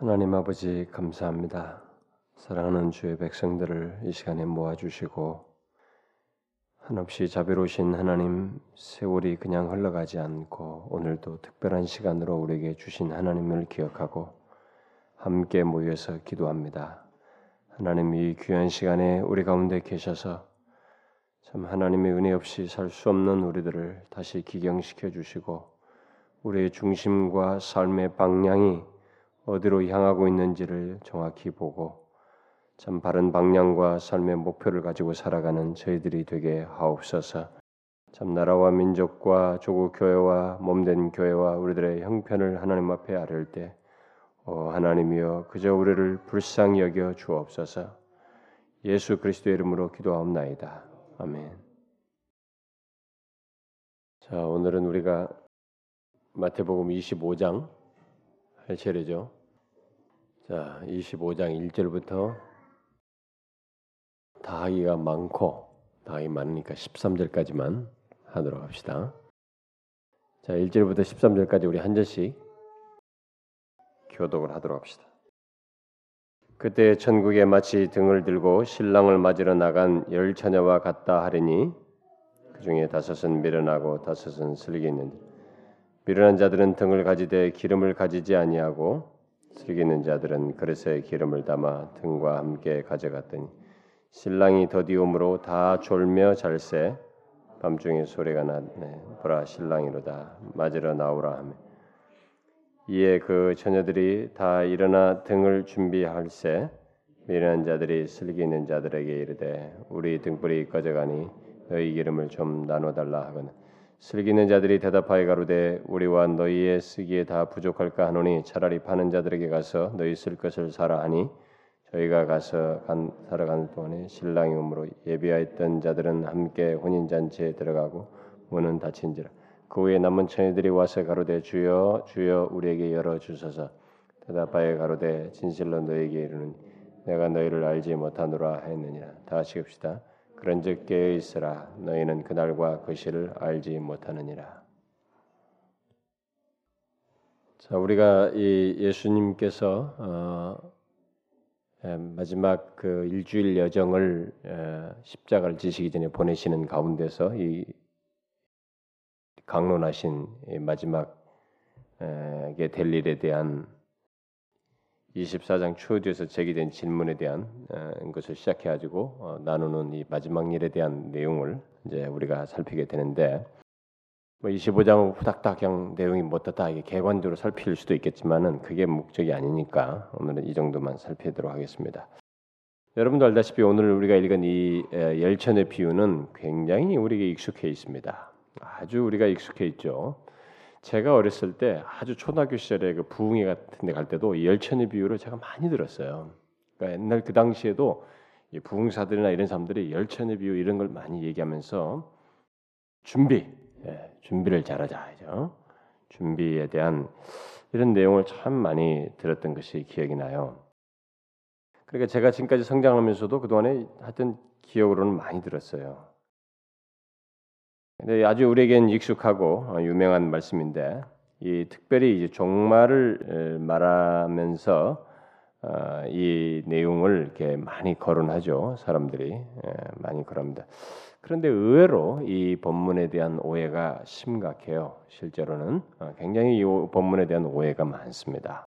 하나님 아버지 감사합니다. 사랑하는 주의 백성들을 이 시간에 모아주시고 한없이 자비로우신 하나님 세월이 그냥 흘러가지 않고 오늘도 특별한 시간으로 우리에게 주신 하나님을 기억하고 함께 모여서 기도합니다. 하나님 이 귀한 시간에 우리 가운데 계셔서 참 하나님의 은혜 없이 살 수 없는 우리들을 다시 기경시켜 주시고 우리의 중심과 삶의 방향이 어디로 향하고 있는지를 정확히 보고 참 바른 방향과 삶의 목표를 가지고 살아가는 저희들이 되게 하옵소서. 참 나라와 민족과 조국 교회와 몸된 교회와 우리들의 형편을 하나님 앞에 아뢰을 때, 오 하나님이여 그저 우리를 불쌍히 여겨 주옵소서. 예수 그리스도의 이름으로 기도하옵나이다. 아멘. 자 오늘은 우리가 마태복음 25장 할 차례죠. 자, 25장 1절부터 다 하기가 많고 다 하기 많으니까 13절까지만 하도록 합시다. 자, 1절부터 13절까지 우리 한 절씩 교독을 하도록 합시다. 그때 천국에 마치 등을 들고 신랑을 맞으러 나간 열 처녀와 같다 하리니 그 중에 다섯은 미련하고 다섯은 슬기 있는 미련한 자들은 등을 가지되 기름을 가지지 아니하고 슬기는 자들은 그릇에 기름을 담아 등과 함께 가져갔더니 신랑이 더디움으로 다 졸며 잘새 밤중에 소리가 났네. 보라 신랑이로다. 맞으러 나오라 하며. 이에 그 처녀들이 다 일어나 등을 준비할새 미련한 자들이 슬기 있는 자들에게 이르되 우리 등불이 꺼져가니 너희 기름을 좀 나눠달라 하거늘 슬기는 자들이 대답하여 가로되 우리와 너희의 쓰기에 다 부족할까 하노니 차라리 파는 자들에게 가서 너희 쓸 것을 사라 하니 저희가 가서 간, 살아가는 동안에 신랑이 오므로 예비하였던 자들은 함께 혼인 잔치에 들어가고 문은 닫힌지라. 그 후에 남은 처녀들이 와서 가로되 주여 주여 우리에게 열어 주소서. 대답하여 가로되 진실로 너에게 이르는 내가 너희를 알지 못하노라 했느니라. 다 같이 합시다. 그런즉 깨어 있으라 너희는 그날과 그 시를 알지 못하느니라. 자 우리가 이 예수님께서 어, 마지막 그 일주일 여정을 에, 십자가를 지시기 전에 보내시는 가운데서 이 강론하신 이 마지막에 될 일에 대한 24장 초두에서 제기된 질문에 대한 어, 것을 시작해 가지고 어, 나누는 이 마지막 일에 대한 내용을 이제 우리가 살피게 되는데 뭐 25장은 후닥닥 그냥 내용이 못하다 이게 개관적으로 살필 수도 있겠지만은 그게 목적이 아니니까 오늘은 이 정도만 살피도록 하겠습니다. 여러분도 알다시피 오늘 우리가 읽은 이 열천의 비유는 굉장히 우리에게 익숙해 있습니다. 아주 우리가 익숙해 있죠. 제가 어렸을 때 아주 초등학교 시절에 그 부흥회 같은 데 갈 때도 열천의 비유를 제가 많이 들었어요. 그러니까 옛날 그 당시에도 부흥사들이나 이런 사람들이 열천의 비유 이런 걸 많이 얘기하면서 준비, 예, 준비를 잘하자죠. 준비에 대한 이런 내용을 참 많이 들었던 것이 기억이 나요. 그러니까 제가 지금까지 성장하면서도 그동안에 하여튼 기억으로는 많이 들었어요. 근데 아주 우리에겐 익숙하고 어, 유명한 말씀인데 이 특별히 이제 종말을 말하면서 어, 이 내용을 이렇게 많이 거론하죠 사람들이 많이 거론합니다. 그런데 의외로 이 본문에 대한 오해가 심각해요. 실제로는 어, 굉장히 이 본문에 대한 오해가 많습니다.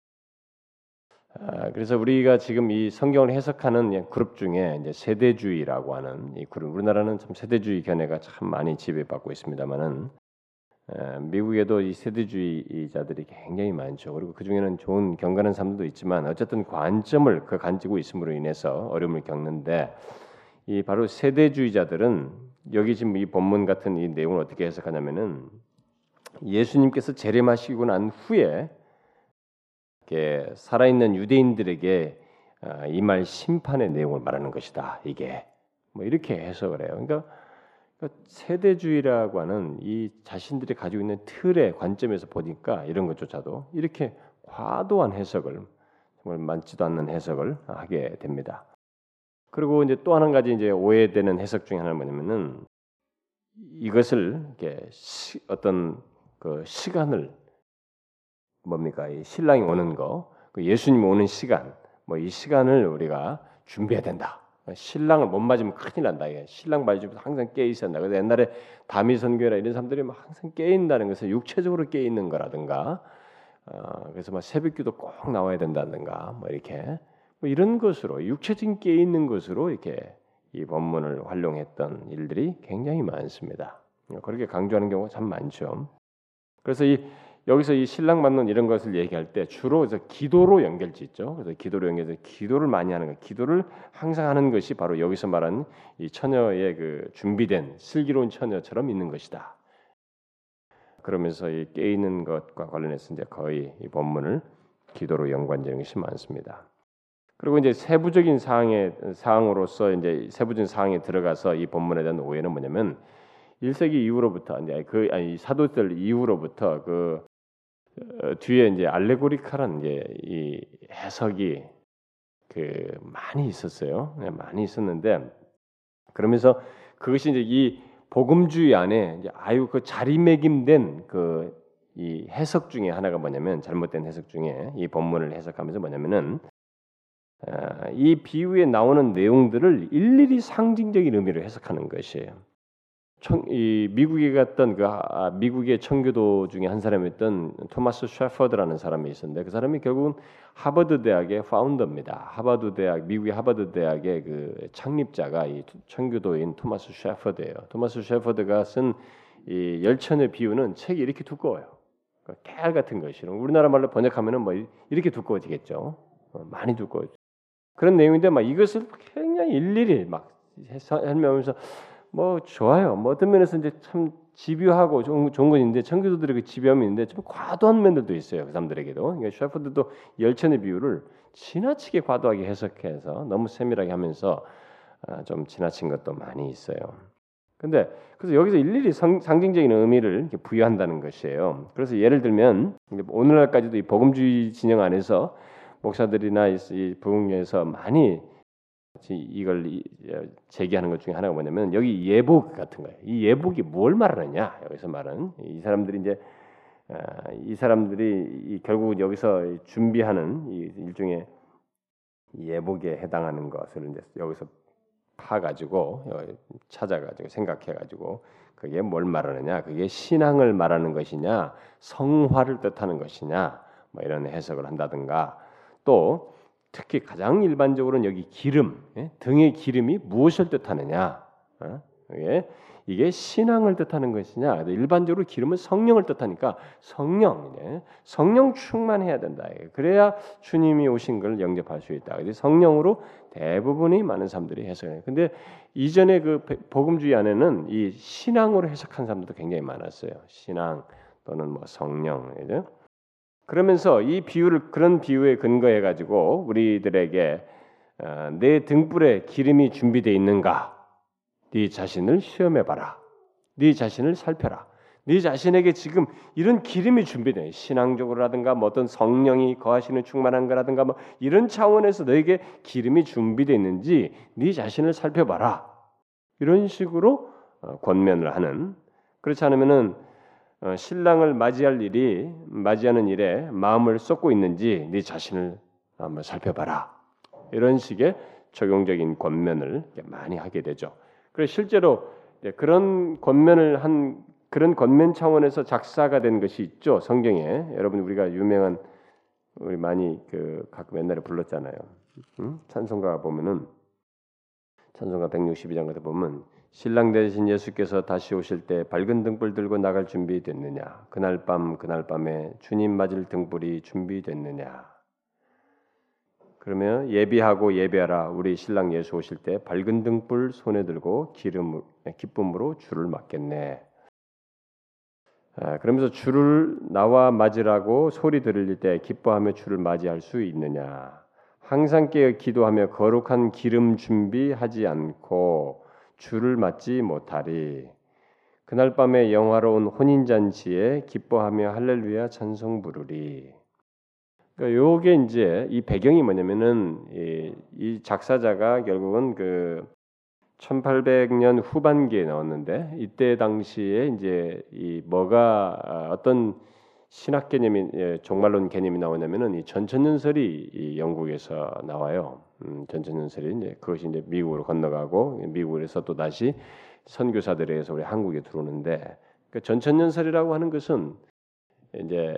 아, 그래서 우리가 지금 이 성경을 해석하는 그룹 중에 이제 세대주의라고 하는 이 그룹 우리나라는 참 세대주의 견해가 참 많이 지배받고 있습니다만은 미국에도 이 세대주의자들이 굉장히 많죠. 그리고 그 중에는 좋은 경건한 사람들도 있지만 어쨌든 관점을 그 간지고 있음으로 인해서 어려움을 겪는데 이 바로 세대주의자들은 여기 지금 이 본문 같은 이 내용을 어떻게 해석하냐면은 예수님께서 재림하시고 난 후에 살아있는 유대인들에게 어, 이말 심판의 내용을 말하는 것이다. 이게 뭐 이렇게 해석을 해요. 그러니까, 그러니까 세대주의라고 하는 이 자신들이 가지고 있는 틀의 관점에서 보니까 이런 것조차도 이렇게 과도한 해석을 정말 많지도 않는 해석을 하게 됩니다. 그리고 이제 또 한 가지 이제 오해되는 해석 중에 하나는 뭐냐면은 이것을 이렇게 시, 어떤 그 시간을 뭡니까? 이 신랑이 오는 거 그 예수님 오는 시간, 뭐 이 시간을 우리가 준비해야 된다. 신랑을 못 맞으면 큰일 난다. 이게 신랑 맞으면 항상 깨 있었나. 그래서 옛날에 다미 선교라 이런 사람들이 막 항상 깨 있다는 것은 육체적으로 깨 있는 거라든가. 어, 그래서 막 새벽기도 꼭 나와야 된다든가. 뭐 이렇게 뭐 이런 것으로 육체적인 깨 있는 것으로 이렇게 이 본문을 활용했던 일들이 굉장히 많습니다. 그렇게 강조하는 경우가 참 많죠. 그래서 이 여기서 이 신랑 받는 이런 것을 얘기할 때 주로 그래서 기도로 연결짓죠. 그래서 기도로 연결해서 기도를 많이 하는 거, 기도를 항상 하는 것이 바로 여기서 말하는 이 처녀의 그 준비된 슬기로운 처녀처럼 있는 것이다. 그러면서 이깨 있는 것과 관련해서 이제 거의 이 본문을 기도로 연관되는 것이 많습니다. 그리고 이제 세부적인 사항에 사항으로서 이제 세부적인 사항에 들어가서 이 본문에 대한 오해는 뭐냐면 1세기 이후로부터 이제 그 아니 사도들 이후로부터 그 어, 뒤에 이제 알레고리카란 이제 이 해석이 그 많이 있었어요. 네, 많이 있었는데 그러면서 그것이 이제 이 복음주의 안에 아유 그 자리매김된 그 이 해석 중에 하나가 뭐냐면 잘못된 해석 중에 이 본문을 해석하면서 뭐냐면은 아, 이 비유에 나오는 내용들을 일일이 상징적인 의미로 해석하는 것이에요. 청, 이 미국에 갔던 그 아, 미국의 청교도 중에 한 사람이었던 토마스 셰퍼드라는 사람이 있었는데 그 사람이 결국은 하버드 대학의 파운더입니다. 하버드 대학 미국의 하버드 대학의 그 창립자가 이 청교도인 토마스 셰퍼드예요. 토마스 셰퍼드가 쓴 이 열천의 비유는 책이 이렇게 두꺼워요. 그 깨알 같은 것이로 우리나라 말로 번역하면은 뭐 이렇게 두꺼워지겠죠. 어, 많이 두꺼워. 그런 내용인데 막 이것을 굉장히 일일이 막 설명하면서 뭐 좋아요. 뭐 어떤 면에서 이제 참 집요하고 좋은, 좋은 건데 청교도들의 그 집요함이 있는데 좀 과도한 면들도 있어요. 그 사람들에게도. 그러니까 셰퍼드도 열천의 비유를 지나치게 과도하게 해석해서 너무 세밀하게 하면서 아, 좀 지나친 것도 많이 있어요. 근데 그래서 여기서 일일이 성, 상징적인 의미를 부여한다는 것이에요. 그래서 예를 들면 오늘날까지도 이 복음주의 진영 안에서 목사들이나 이 부흥에서 많이 이걸 제기하는 것 중에 하나가 뭐냐면 여기 예복 같은 거예요. 이 예복이 뭘 말하느냐? 여기서 말은 이 사람들이 이제 아, 이 사람들이 결국 여기서 준비하는 이 일종의 예복에 해당하는 것을 이제 여기서 파 가지고 찾아 가지고 생각해 가지고 그게 뭘 말하느냐? 그게 신앙을 말하는 것이냐, 성화를 뜻하는 것이냐, 뭐 이런 해석을 한다든가 또 특히 가장 일반적으로는 여기 기름, 예? 등의 기름이 무엇을 뜻하느냐? 어? 이게, 신앙을 뜻하는 것이냐? 일반적으로 기름은 성령을 뜻하니까 성령, 성령 충만해야 된다. 그래야 주님이 오신 걸 영접할 수 있다. 성령으로 대부분이 많은 사람들이 해석해요. 근데 이전에 그 복음주의 안에는 이 신앙으로 해석한 사람들도 굉장히 많았어요. 신앙 또는 뭐 성령, 그죠? 그러면서 이 비유를 그런 비유에 근거해 가지고 우리들에게 어, 내 등불에 기름이 준비되어 있는가? 네 자신을 시험해 봐라. 네 자신을 살펴라. 네 자신에게 지금 이런 기름이 준비돼 신앙적으로라든가 뭐 어떤 성령이 거하시는 충만한 거라든가 뭐 이런 차원에서 너에게 기름이 준비되어 있는지 네 자신을 살펴봐라. 이런 식으로 어, 권면을 하는 그렇지 않으면은 어, 신랑을 맞이할 일이 맞이하는 일에 마음을 쏟고 있는지 네 자신을 한번 살펴봐라. 이런 식의 적용적인 권면을 많이 하게 되죠. 그래서 실제로 그런 권면을 한 그런 권면 차원에서 작사가 된 것이 있죠. 성경에 여러분 우리가 유명한 우리 많이 그 가끔 옛날에 불렀잖아요. 응? 찬송가 보면은 찬송가 162장 같은 보면 신랑 대신 예수께서 다시 오실 때 밝은 등불 들고 나갈 준비 됐느냐? 그날 밤 그날 밤에 주님 맞을 등불이 준비됐느냐? 그러면 예비하고 예배하라. 우리 신랑 예수 오실 때 밝은 등불 손에 들고 기름 기쁨으로 주를 맞겠네. 아, 그러면서 주를 나와 맞으라고 소리 들을 때 기뻐하며 주를 맞이할 수 있느냐? 항상 깨어 기도하며 거룩한 기름 준비하지 않고 주를 맞지 못하리. 그날 밤에 영화로운 혼인 잔치에 기뻐하며 할렐루야 찬송 부르리. 그러니까 요게 이제 이 배경이 뭐냐면은 이, 이 작사자가 결국은 그 1800년 후반기에 나왔는데 이때 당시에 이제 이 뭐가 어떤 신학 개념이 예, 종말론 개념이 나오냐면은 이 전천년설이 이 영국에서 나와요. 음, 전천년설이 이제 그것이 이제 미국으로 건너가고 미국에서 또 다시 선교사들에 의해서 우리 한국에 들어오는데 그 전천년설이라고 하는 것은 이제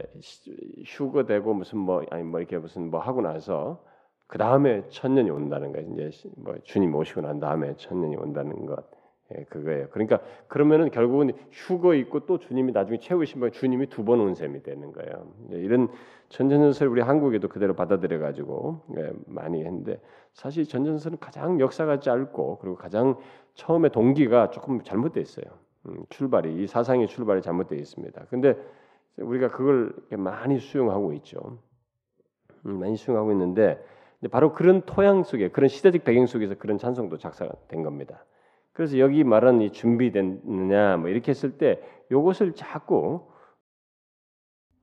휴거되고 무슨 뭐 아니 뭐 이렇게 무슨 뭐 하고 나서 그 다음에 천년이 온다는 거 이제 뭐 주님 오시고 난 다음에 천년이 온다는 것 예, 그거예요. 그러니까 그러면은 결국은 휴거 있고 또 주님이 나중에 채우시면 주님이 두 번 온 셈이 되는 거예요. 이런 전전설 우리 한국에도 그대로 받아들여 가지고 예, 많이 했는데 사실 전전설은 가장 역사가 짧고 그리고 가장 처음에 동기가 조금 잘못되어 있어요. 음, 출발이 이 사상의 출발이 잘못되어 있습니다. 근데 우리가 그걸 많이 수용하고 있죠. 음, 많이 수용하고 있는데 바로 그런 토양 속에 그런 시대적 배경 속에서 그런 찬송도 작사된 겁니다. 그래서 여기 말한 이 준비됐느냐 뭐 이렇게 했을 때 이것을 자꾸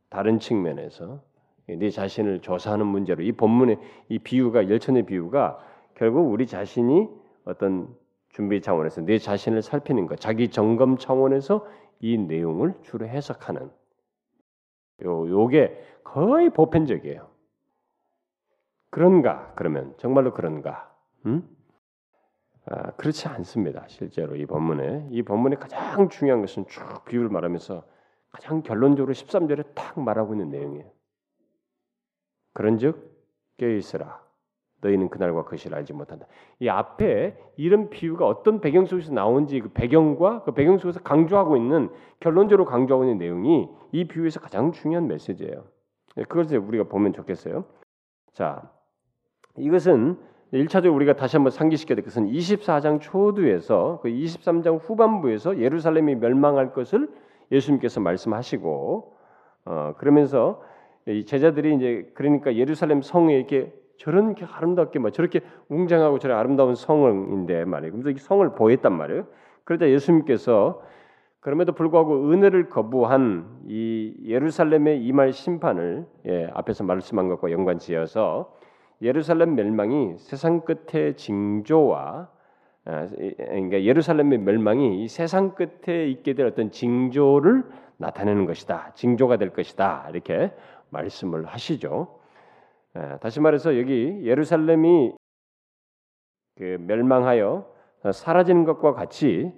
다른 측면에서 네 자신을 조사하는 문제로 이 본문의 이 비유가 열천의 비유가 결국 우리 자신이 어떤 준비 차원에서 내 자신을 살피는 것, 자기 점검 차원에서 이 내용을 주로 해석하는 요 요게 거의 보편적이에요. 그런가? 그러면 정말로 그런가? 음? 아, 그렇지 않습니다. 실제로 이 본문에 이 본문의 가장 중요한 것은 쭉 비유를 말하면서 가장 결론적으로 13절에 탁 말하고 있는 내용이에요. 그런즉 깨어 있으라. 너희는 그날과 그 시를 알지 못한다. 이 앞에 이런 비유가 어떤 배경 속에서 나온지 그 배경과 그 배경 속에서 강조하고 있는 결론적으로 강조하고 있는 내용이 이 비유에서 가장 중요한 메시지예요. 네, 그것을 우리가 보면 좋겠어요. 자, 이것은 1차적으로 우리가 다시 한번 상기시켜야 될 것은 24장 초두에서 그 23장 후반부에서 예루살렘이 멸망할 것을 예수님께서 말씀하시고 어, 그러면서 이 제자들이 이제 그러니까 예루살렘 성에 이렇게 저런 게 아름답게 막 저렇게 웅장하고 저런 아름다운 성인데 말이에요. 그래서 이 성을 보였단 말이에요. 그러자 예수님께서 그럼에도 불구하고 은혜를 거부한 이 예루살렘의 이말 심판을 예, 앞에서 말씀한 것과 연관지어서 예루살렘 멸망이 세상 끝의 징조와 아, 그러니까 예루살렘의 멸망이 이 세상 끝에 있게 될 어떤 징조를 나타내는 것이다. 징조가 될 것이다. 이렇게 말씀을 하시죠. 아, 다시 말해서 여기 예루살렘이 그 멸망하여 사라지는 것과 같이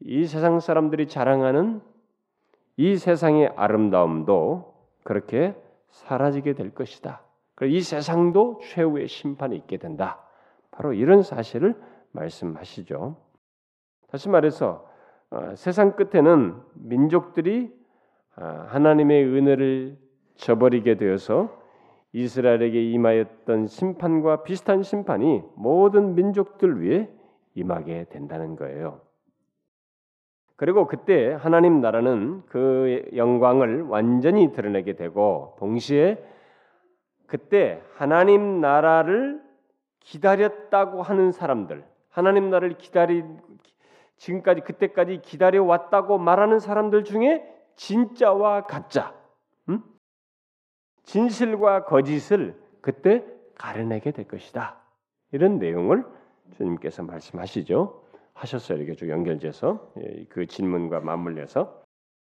이 세상 사람들이 자랑하는 이 세상의 아름다움도 그렇게 사라지게 될 것이다. 이 세상도 최후의 심판이 있게 된다. 바로 이런 사실을 말씀하시죠. 다시 말해서 어, 세상 끝에는 민족들이 어, 하나님의 은혜를 저버리게 되어서 이스라엘에게 임하였던 심판과 비슷한 심판이 모든 민족들 위에 임하게 된다는 거예요. 그리고 그때 하나님 나라는 그 영광을 완전히 드러내게 되고 동시에 그때 하나님 나라를 기다렸다고 하는 사람들, 하나님 나라를 기다리 지금까지 그때까지 기다려 왔다고 말하는 사람들 중에 진짜와 가짜, 음? 진실과 거짓을 그때 가려내게 될 것이다. 이런 내용을 주님께서 말씀하시죠. 하셨어요. 이렇게 쭉 연결돼서 예, 그 질문과 맞물려서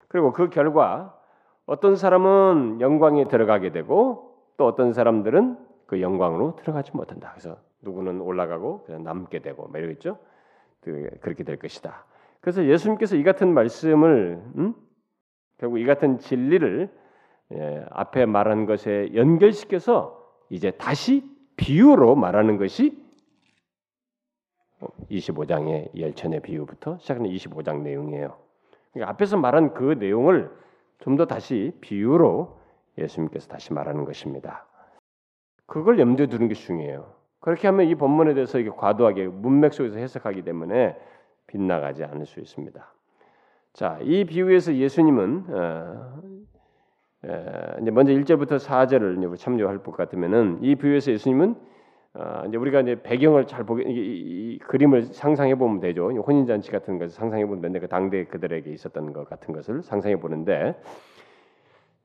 그리고 그 결과 어떤 사람은 영광에 들어가게 되고 또 어떤 사람들은 그 영광으로 들어가지 못한다. 그래서 누구는 올라가고 그냥 남게 되고 뭐 이러겠죠. 그, 그렇게 될 것이다. 그래서 예수님께서 이 같은 말씀을 음? 결국 이 같은 진리를 예, 앞에 말한 것에 연결시켜서 이제 다시 비유로 말하는 것이 25장의 열천의 비유부터 시작하는 25장 내용이에요. 그러니까 앞에서 말한 그 내용을 좀 더 다시 비유로 예수님께서 다시 말하는 것입니다. 그걸 염두에 두는 게 중요해요. 그렇게 하면 이 본문에 대해서 이게 과도하게 문맥 속에서 해석하기 때문에 빗나가지 않을 수 있습니다. 자, 이 비유에서 예수님은 어, 이제 먼저 1절부터 4절을 참조할 것 같으면은 이 비유에서 예수님은 어, 이제 우리가 이제 배경을 잘 보게 이, 이, 이 그림을 상상해 보면 되죠. 혼인 잔치 같은 것을 상상해 보면 되는데 그 당대 그들에게 있었던 것 같은 것을 상상해 보는데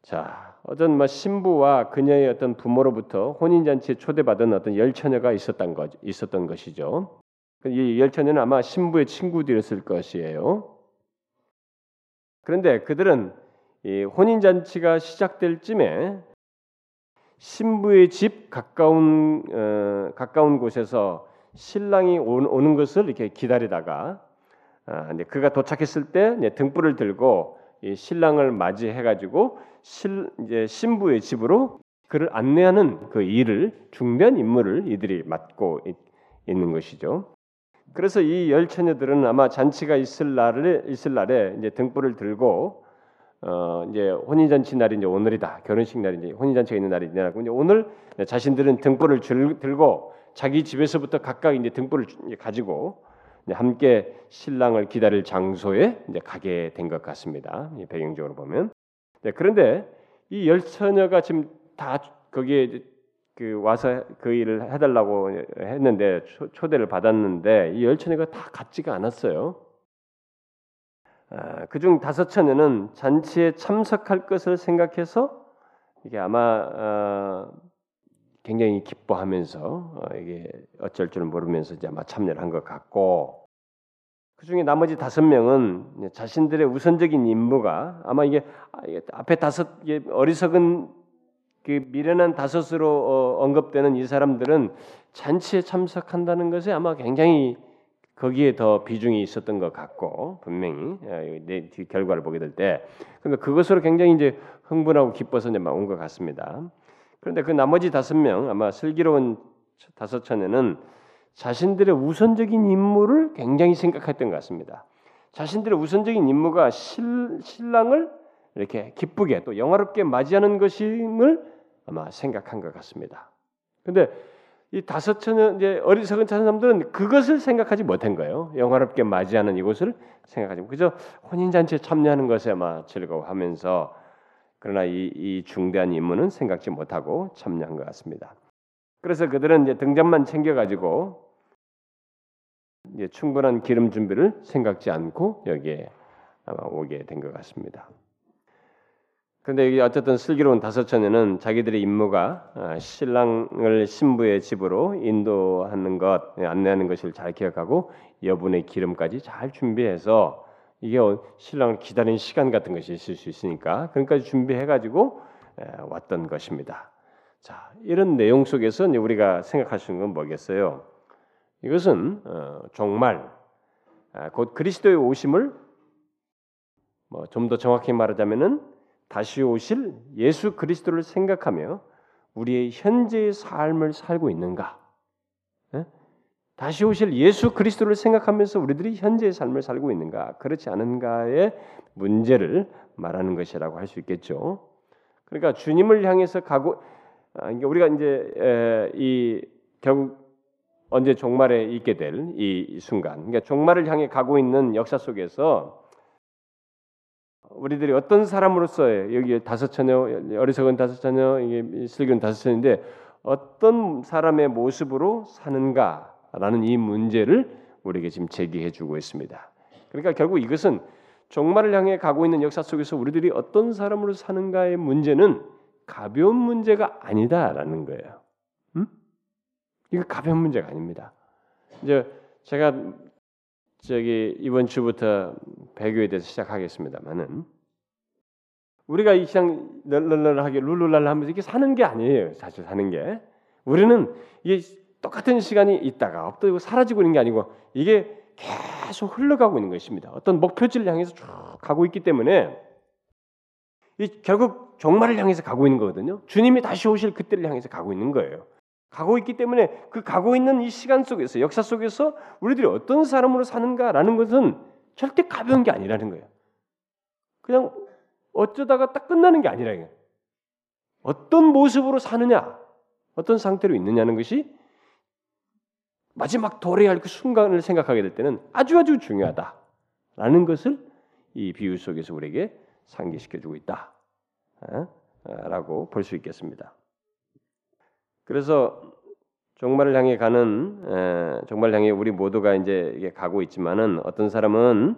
자, 어떤 뭐 신부와 그녀의 어떤 부모로부터 혼인 잔치에 초대받은 어떤 열 처녀가 있었던 것 있었던 것이죠. 이 열 처녀는 아마 신부의 친구들이었을 것이에요. 그런데 그들은 이 혼인 잔치가 시작될 쯤에 신부의 집 가까운 어, 가까운 곳에서 신랑이 오, 는 것을 이렇게 기다리다가 아, 그가 도착했을 때 등불을 들고 이 신랑을 맞이해 가지고 실 이제 신부의 집으로 그를 안내하는 그 일을 중대한 임무를 이들이 맡고 있, 있는 것이죠. 그래서 이 열 처녀들은 아마 잔치가 있을 날에 있을 날에 이제 등불을 들고 어 이제 혼인 잔치 날이 이제 오늘이다. 결혼식 날이 이제 혼인 잔치가 있는 날이 냐고 이제 오늘 자신들은 등불을 줄, 들고 자기 집에서부터 각각 이제 등불을 가지고 함께 신랑을 기다릴 장소에 가게 된 것 같습니다. 배경적으로 보면. 네, 그런데 이 열 처녀가 지금 다 거기에 그 와서 그 일을 해달라고 했는데 초, 대를 받았는데 이 열 처녀가 다 같지가 않았어요. 아, 그중 다섯 처녀는 잔치에 참석할 것을 생각해서 이게 아마 어, 굉장히 기뻐하면서 어, 이게 어쩔 줄 모르면서 이제 아마 참여를 한 것 같고 그 중에 나머지 다섯 명은 자신들의 우선적인 임무가 아마 이게 아, 앞에 다섯 어리석은 그 미련한 다섯으로 어, 언급되는 이 사람들은 잔치에 참석한다는 것에 아마 굉장히 거기에 더 비중이 있었던 것 같고 분명히 어, 내 결과를 보게 될 때 그러니까 그것으로 굉장히 이제 흥분하고 기뻐서 이제 온것 같습니다. 그런데 그 나머지 다섯 명 아마 슬기로운 다섯 처녀는 자신들의 우선적인 임무를 굉장히 생각했던 것 같습니다. 자신들의 우선적인 임무가 실, 신랑을 이렇게 기쁘게 또 영화롭게 맞이하는 것임을 아마 생각한 것 같습니다. 근데 이 다섯 처녀 이제 어리석은 사람들은 그것을 생각하지 못한 거예요. 영화롭게 맞이하는 이곳을 생각하지 그저 혼인 잔치에 참여하는 것에 아마 즐거워하면서 그러나 이, 이 중대한 임무는 생각지 못하고 참여한 것 같습니다. 그래서 그들은 이제 등잔만 챙겨가지고 이제 충분한 기름 준비를 생각지 않고 여기에 오게 된 것 같습니다. 그런데 여기 어쨌든 슬기로운 다섯 처녀는 자기들의 임무가 아, 신랑을 신부의 집으로 인도하는 것, 안내하는 것을 잘 기억하고 여분의 기름까지 잘 준비해서 이게 어, 신랑을 기다리는 시간 같은 것이 있을 수 있으니까 그러니까 준비해 가지고 왔던 것입니다. 자 이런 내용 속에서 우리가 생각할 수 있는 건 뭐겠어요? 이것은 어, 정말 아, 곧 그리스도의 오심을 뭐 좀 더 정확히 말하자면은 다시 오실 예수 그리스도를 생각하며 우리의 현재의 삶을 살고 있는가? 예? 다시 오실 예수 그리스도를 생각하면서 우리들이 현재의 삶을 살고 있는가? 그렇지 않은가의 문제를 말하는 것이라고 할 수 있겠죠. 그러니까 주님을 향해서 가고 아, 우리가 이제 이 결국 언제 종말에 있게 될 이 순간, 그러니까 종말을 향해 가고 있는 역사 속에서 우리들이 어떤 사람으로서의 여기 다섯 처녀 어리석은 다섯 처녀 이게 슬기로운 다섯 처녀인데 어떤 사람의 모습으로 사는가 라는 이 문제를 우리에게 지금 제기해 주고 있습니다. 그러니까 결국 이것은 종말을 향해 가고 있는 역사 속에서 우리들이 어떤 사람으로 사는가의 문제는 가벼운 문제가 아니다라는 거예요. 음? 이거 가벼운 문제가 아닙니다. 이제 제가 저기 이번 주부터 배교에 대해서 시작하겠습니다만은 우리가 이 그냥 널널널하게 룰루랄라 하면서 이렇게 사는 게 아니에요. 사실 사는 게 우리는 이게 똑같은 시간이 있다가 없어지고 사라지고 있는 게 아니고 이게 계속 흘러가고 있는 것입니다. 어떤 목표지를 향해서 쭉 가고 있기 때문에 이 결국 종말을 향해서 가고 있는 거거든요. 주님이 다시 오실 그때를 향해서 가고 있는 거예요. 가고 있기 때문에 그 가고 있는 이 시간 속에서 역사 속에서 우리들이 어떤 사람으로 사는가라는 것은 절대 가벼운 게 아니라는 거예요. 그냥 어쩌다가 딱 끝나는 게 아니라 어떤 모습으로 사느냐, 어떤 상태로 있느냐는 것이 마지막 도래할 그 순간을 생각하게 될 때는 아주 아주 중요하다라는 것을 이 비유 속에서 우리에게 상기시켜 주고 있다. 어? 라고 볼 수 있겠습니다. 그래서 종말을 향해 가는 에, 종말 향해 우리 모두가 이제 가고 있지만은 어떤 사람은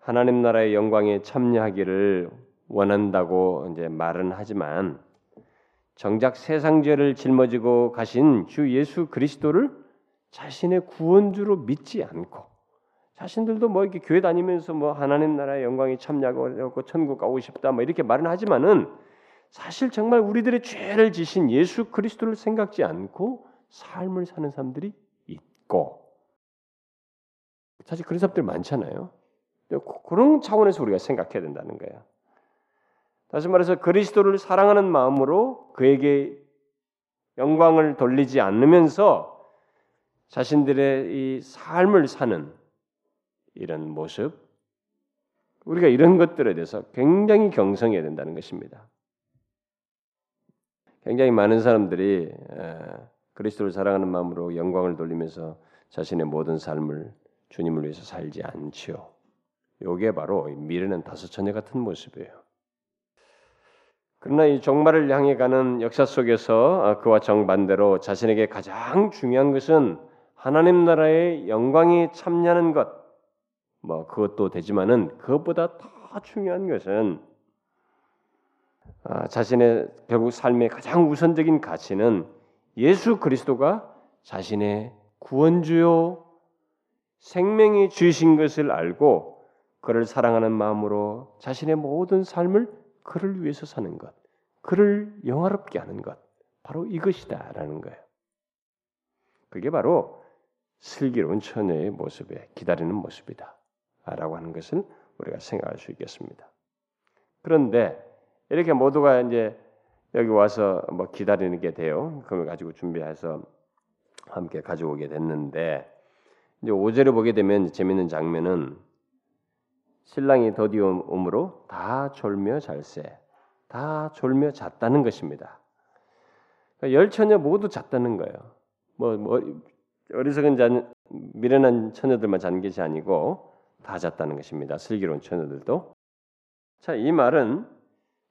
하나님 나라의 영광에 참여하기를 원한다고 이제 말은 하지만 정작 세상 죄를 짊어지고 가신 주 예수 그리스도를 자신의 구원주로 믿지 않고 자신들도 뭐 이렇게 교회 다니면서 뭐 하나님 나라의 영광이 참냐고 천국 가고 싶다 뭐 이렇게 말은 하지만은 사실 정말 우리들의 죄를 지신 예수 그리스도를 생각지 않고 삶을 사는 사람들이 있고 사실 그런 사람들 많잖아요. 그런 차원에서 우리가 생각해야 된다는 거예요. 다시 말해서 그리스도를 사랑하는 마음으로 그에게 영광을 돌리지 않으면서 자신들의 이 삶을 사는 이런 모습, 우리가 이런 것들에 대해서 굉장히 경성해야 된다는 것입니다. 굉장히 많은 사람들이 그리스도를 사랑하는 마음으로 영광을 돌리면서 자신의 모든 삶을 주님을 위해서 살지 않지요. 요게 바로 미래는 다섯 처녀 같은 모습이에요. 그러나 이 종말을 향해 가는 역사 속에서 아, 그와 정반대로 자신에게 가장 중요한 것은 하나님 나라의 영광이 참여하는 것, 뭐 그것도 되지만은 그것보다 더 중요한 것은 아, 자신의 결국 삶의 가장 우선적인 가치는 예수 그리스도가 자신의 구원주요 생명이 주신 것을 알고 그를 사랑하는 마음으로 자신의 모든 삶을 그를 위해서 사는 것, 그를 영화롭게 하는 것, 바로 이것이다라는 거예요. 그게 바로 슬기로운 처녀의 모습에 기다리는 모습이다. 라고 하는 것을 우리가 생각할 수 있겠습니다. 그런데 이렇게 모두가 이제 여기 와서 뭐 기다리는 게 돼요. 그걸 가지고 준비해서 함께 가져오게 됐는데 이제 5절에 보게 되면 재밌는 장면은 신랑이 더디옴으로 다 졸며 잘세, 다 졸며 잤다는 것입니다. 그러니까 열 처녀 모두 잤다는 거예요. 뭐, 뭐 어리석은 잔, 미련한 처녀들만 잔 것이 아니고 다 잤다는 것입니다. 슬기로운 처녀들도. 자, 이 말은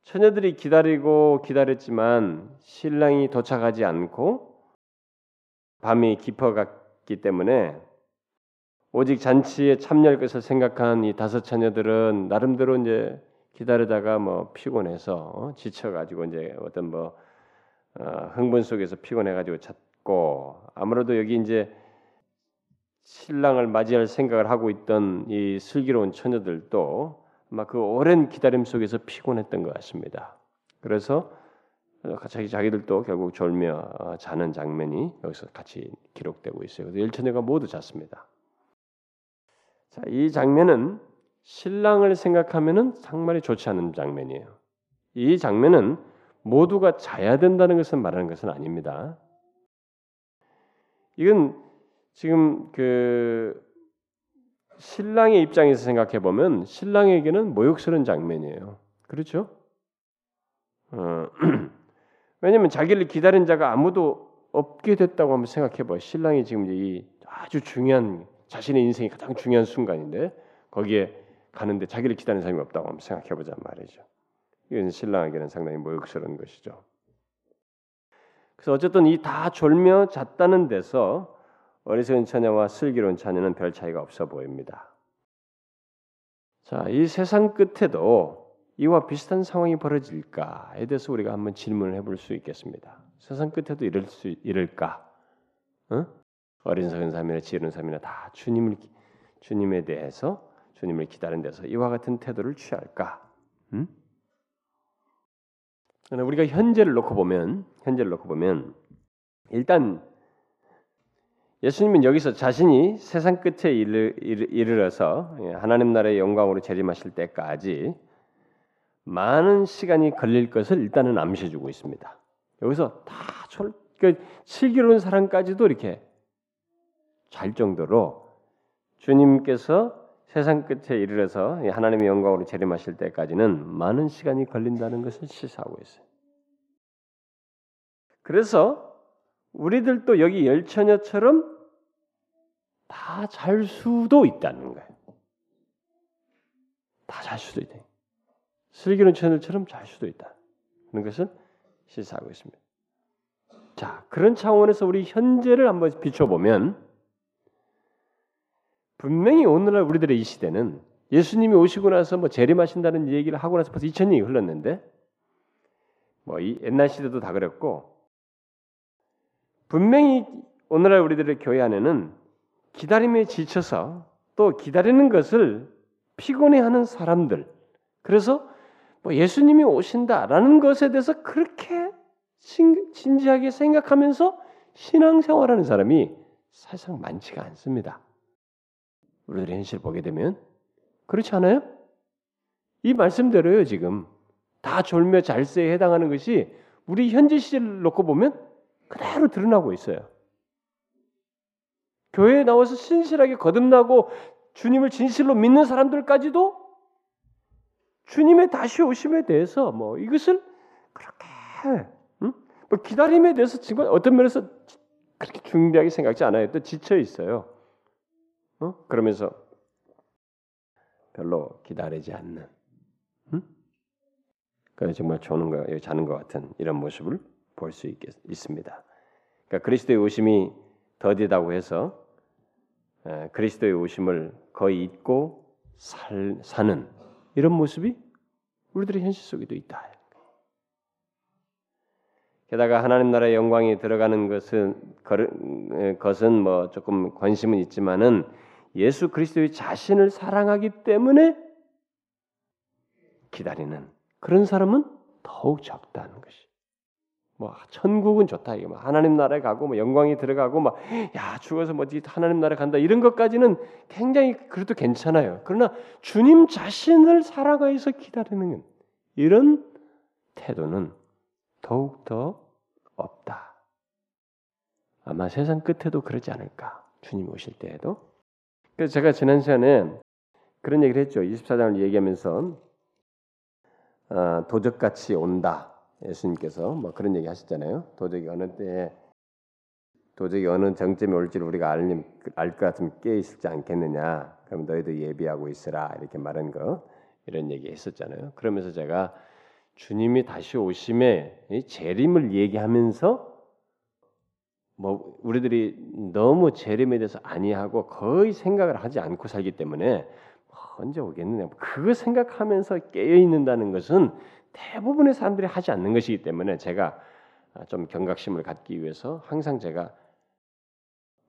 처녀들이 기다리고 기다렸지만 신랑이 도착하지 않고 밤이 깊어갔기 때문에 오직 잔치에 참여할 것을 생각한 이 다섯 처녀들은 나름대로 이제 기다리다가 뭐 피곤해서 어, 지쳐가지고 이제 어떤 뭐 어, 흥분 속에서 피곤해가지고 잤고 아무래도 여기 이제 신랑을 맞이할 생각을 하고 있던 이 슬기로운 처녀들도 아마 그 오랜 기다림 속에서 피곤했던 것 같습니다. 그래서 자기 자기들도 결국 졸며 어, 자는 장면이 여기서 같이 기록되고 있어요. 그래서 일처녀가 모두 잤습니다. 자, 이 장면은 신랑을 생각하면은 상당히 좋지 않은 장면이에요. 이 장면은 모두가 자야 된다는 것을 말하는 것은 아닙니다. 이건 지금 그 신랑의 입장에서 생각해 보면 신랑에게는 모욕스러운 장면이에요. 그렇죠? 어, 왜냐하면 자기를 기다린 자가 아무도 없게 됐다고 한번 생각해 봐. 신랑이 지금 이 아주 중요한 자신의 인생이 가장 중요한 순간인데 거기에 가는데 자기를 기다리는 사람이 없다고 한번 생각해 보자 말이죠. 이건 신랑에게는 상당히 모욕스러운 것이죠. 그래서 어쨌든 이 다 졸며 잤다는 데서 어리석은 처녀와 슬기로운 처녀는 별 차이가 없어 보입니다. 자, 이 세상 끝에도 이와 비슷한 상황이 벌어질까에 대해서 우리가 한번 질문을 해볼 수 있겠습니다. 세상 끝에도 이럴 수 이럴까? 어? 어린석은 삶이나 지혜로운 삶이나 다 주님을 주님에 대해서 주님을 기다리는 데서 이와 같은 태도를 취할까? 음? 우리가 현재를 놓고 보면 현재를 놓고 보면 일단 예수님은 여기서 자신이 세상 끝에 이르러서 하나님 나라의 영광으로 재림하실 때까지 많은 시간이 걸릴 것을 일단은 암시해 주고 있습니다. 여기서 다 철, 그러니까 슬기로운 사람까지도 이렇게 잘 정도로 주님께서 세상 끝에 이르러서 하나님의 영광으로 재림하실 때까지는 많은 시간이 걸린다는 것을 시사하고 있어요. 그래서 우리들도 여기 열처녀처럼 다 잘 수도 있다는 거예요. 다 잘 수도 있다. 슬기로운 처녀들처럼 잘 수도 있다. 는 것을 시사하고 있습니다. 자, 그런 차원에서 우리 현재를 한번 비춰보면 분명히 오늘날 우리들의 이 시대는 예수님이 오시고 나서 뭐 재림하신다는 얘기를 하고 나서 벌써 2000년이 흘렀는데 뭐 옛날 시대도 다 그랬고 분명히 오늘날 우리들의 교회 안에는 기다림에 지쳐서 또 기다리는 것을 피곤해하는 사람들. 그래서 뭐 예수님이 오신다라는 것에 대해서 그렇게 진지하게 생각하면서 신앙생활하는 사람이 사실상 많지가 않습니다. 우리들의 현실 보게 되면 그렇지 않아요? 이 말씀대로요 지금 다 졸며 잘세에 해당하는 것이 우리 현재 시제를 놓고 보면 그대로 드러나고 있어요. 교회에 나와서 신실하게 거듭나고 주님을 진실로 믿는 사람들까지도 주님의 다시 오심에 대해서 뭐 이것을 그렇게 응? 뭐 기다림에 대해서 지금 어떤 면에서 그렇게 중대하게 생각지 않아요. 또 지쳐 있어요. 어? 그러면서 별로 기다리지 않는, 응? 그 정말 조는 거, 자는 것 같은 이런 모습을 볼 수 있습니다. 그러니까 그리스도의 오심이 더디다고 해서 그리스도의 오심을 거의 잊고 살, 사는 이런 모습이 우리들의 현실 속에도 있다. 게다가 하나님 나라의 영광이 들어가는 것은 것은 뭐 조금 관심은 있지만은 예수 그리스도의 자신을 사랑하기 때문에 기다리는 그런 사람은 더욱 적다는 것이. 뭐 천국은 좋다 이게 뭐 하나님 나라에 가고 뭐 영광이 들어가고 막 야 죽어서 뭐 하나님 나라 간다 이런 것까지는 굉장히 그래도 괜찮아요. 그러나 주님 자신을 살아가서 기다리는 이런 태도는 더욱 더 없다. 아마 세상 끝에도 그러지 않을까. 주님 오실 때에도. 그래서 제가 지난 시간에 그런 얘기를 했죠. 24장을 얘기하면서 어, 도적같이 온다. 예수님께서 뭐 그런 얘기 하셨잖아요. 도적이 어느 때 도적이 어느 정점에 올지를 우리가 알것 알 같으면 깨 있을지 않겠느냐. 그럼 너희도 예비하고 있으라 이렇게 말한 거 이런 얘기 했었잖아요. 그러면서 제가 주님이 다시 오심에 재림을 얘기하면서 뭐 우리들이 너무 재림에 대해서 아니하고 거의 생각을 하지 않고 살기 때문에 언제 오겠느냐 그거 생각하면서 깨어 있는다는 것은 대부분의 사람들이 하지 않는 것이기 때문에 제가 좀 경각심을 갖기 위해서 항상 제가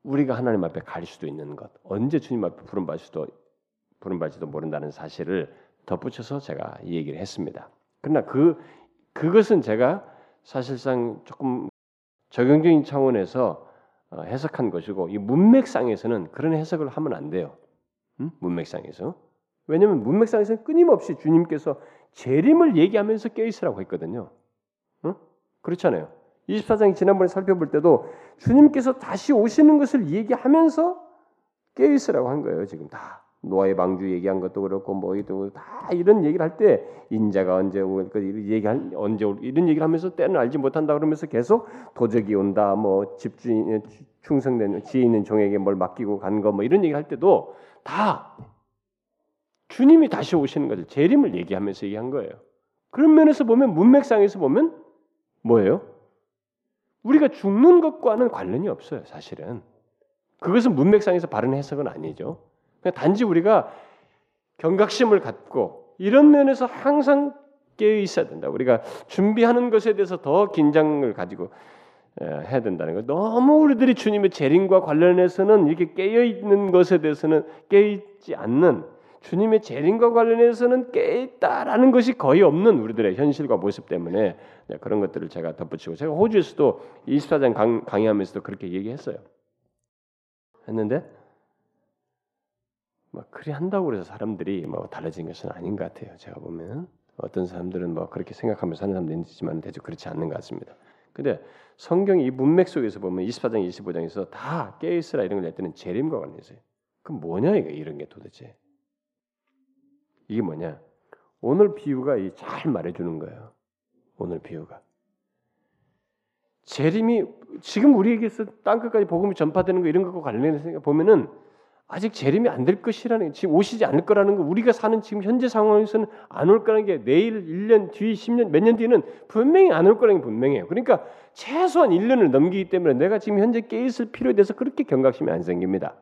우리가 하나님 앞에 갈 수도 있는 것, 언제 주님 앞에 부름 받을 수도 부름 받지도 모른다는 사실을 덧붙여서 제가 이 얘기를 했습니다. 그러나 그 그것은 제가 사실상 조금 적용적인 차원에서 어, 해석한 것이고 이 문맥상에서는 그런 해석을 하면 안 돼요. 음? 문맥상에서 왜냐하면 문맥상에서는 끊임없이 주님께서 재림을 얘기하면서 깨 있으라고 했거든요. 어? 그렇잖아요. 24장 지난번에 살펴볼 때도 주님께서 다시 오시는 것을 얘기하면서 깨 있으라고 한 거예요. 지금 다 노아의 방주 얘기한 것도 그렇고 뭐 이도 다 이런 얘기를 할 때 인자가 언제 올그 얘기할 언제 올 이런 얘기를 하면서 때는 알지 못한다 그러면서 계속 도적이 온다 뭐 집주인 충성된 지혜 있는 종에게 뭘 맡기고 간 거 뭐 이런 얘기를 할 때도 다 주님이 다시 오시는 것을 재림을 얘기하면서 얘기한 거예요. 그런 면에서 보면 문맥상에서 보면 뭐예요? 우리가 죽는 것과는 관련이 없어요, 사실은. 그것은 문맥상에서 바른 해석은 아니죠. 그냥 단지 우리가 경각심을 갖고 이런 면에서 항상 깨어 있어야 된다. 우리가 준비하는 것에 대해서 더 긴장을 가지고 해야 된다는 거. 너무 우리들이 주님의 재림과 관련해서는 이렇게 깨어 있는 것에 대해서는 깨어 있지 않는 주님의 재림과 관련해서는 깨있다라는 것이 거의 없는 우리들의 현실과 모습 때문에 그런 것들을 제가 덧붙이고 제가 호주에서도 24장 강, 강의하면서도 그렇게 얘기했어요. 했는데 뭐 그리 한다고 해서 사람들이 뭐 달라진 것은 아닌 것 같아요. 제가 보면 어떤 사람들은 뭐 그렇게 생각하면서 사는 사람도 있지만 대체 그렇지 않는 것 같습니다. 근데 성경 이 문맥 속에서 보면 24장, 25장에서 다 깨있으라 이런 걸 낼 때는 재림과 관련해서 그럼 뭐냐 이거 이런 게 도대체 이게 뭐냐? 오늘 비유가 잘 말해주는 거예요. 오늘 비유가. 재림이 지금 우리에게서 땅 끝까지 복음이 전파되는 거 이런 것과 관련해서 보면은 아직 재림이 안 될 것이라는 지금 오시지 않을 거라는 거 우리가 사는 지금 현재 상황에서는 안 올 거라는 게 내일 1년 뒤 10년 몇 년 뒤는 분명히 안 올 거라는 게 분명해요. 그러니까 최소한 1년을 넘기기 때문에 내가 지금 현재 깨 있을 필요에 대해서 그렇게 경각심이 안 생깁니다.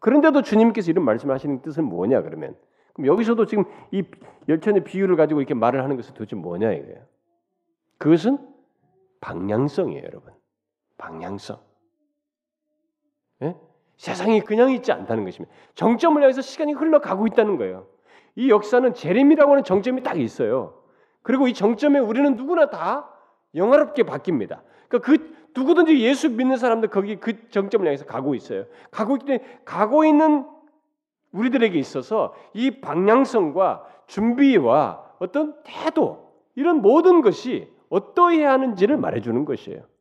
그런데도 주님께서 이런 말씀을 하시는 뜻은 뭐냐 그러면 그럼 여기서도 지금 이 열천의 비유를 가지고 이렇게 말을 하는 것은 도대체 뭐냐 이거예요. 그것은 방향성이에요, 여러분. 방향성. 예? 세상이 그냥 있지 않다는 것입니다. 정점을 향해서 시간이 흘러가고 있다는 거예요. 이 역사는 재림이라고 하는 정점이 딱 있어요. 그리고 이 정점에 우리는 누구나 다 영화롭게 바뀝니다. 그러니까 그 누구든지 예수 믿는 사람들 거기 그 정점을 향해서 가고 있어요. 가고 있기 때문에 가고 있는 우리들에게 있어서 이 방향성과 준비와 어떤 태도 이런 모든 것이 어떠해야 하는지를 말해주는 것이에요.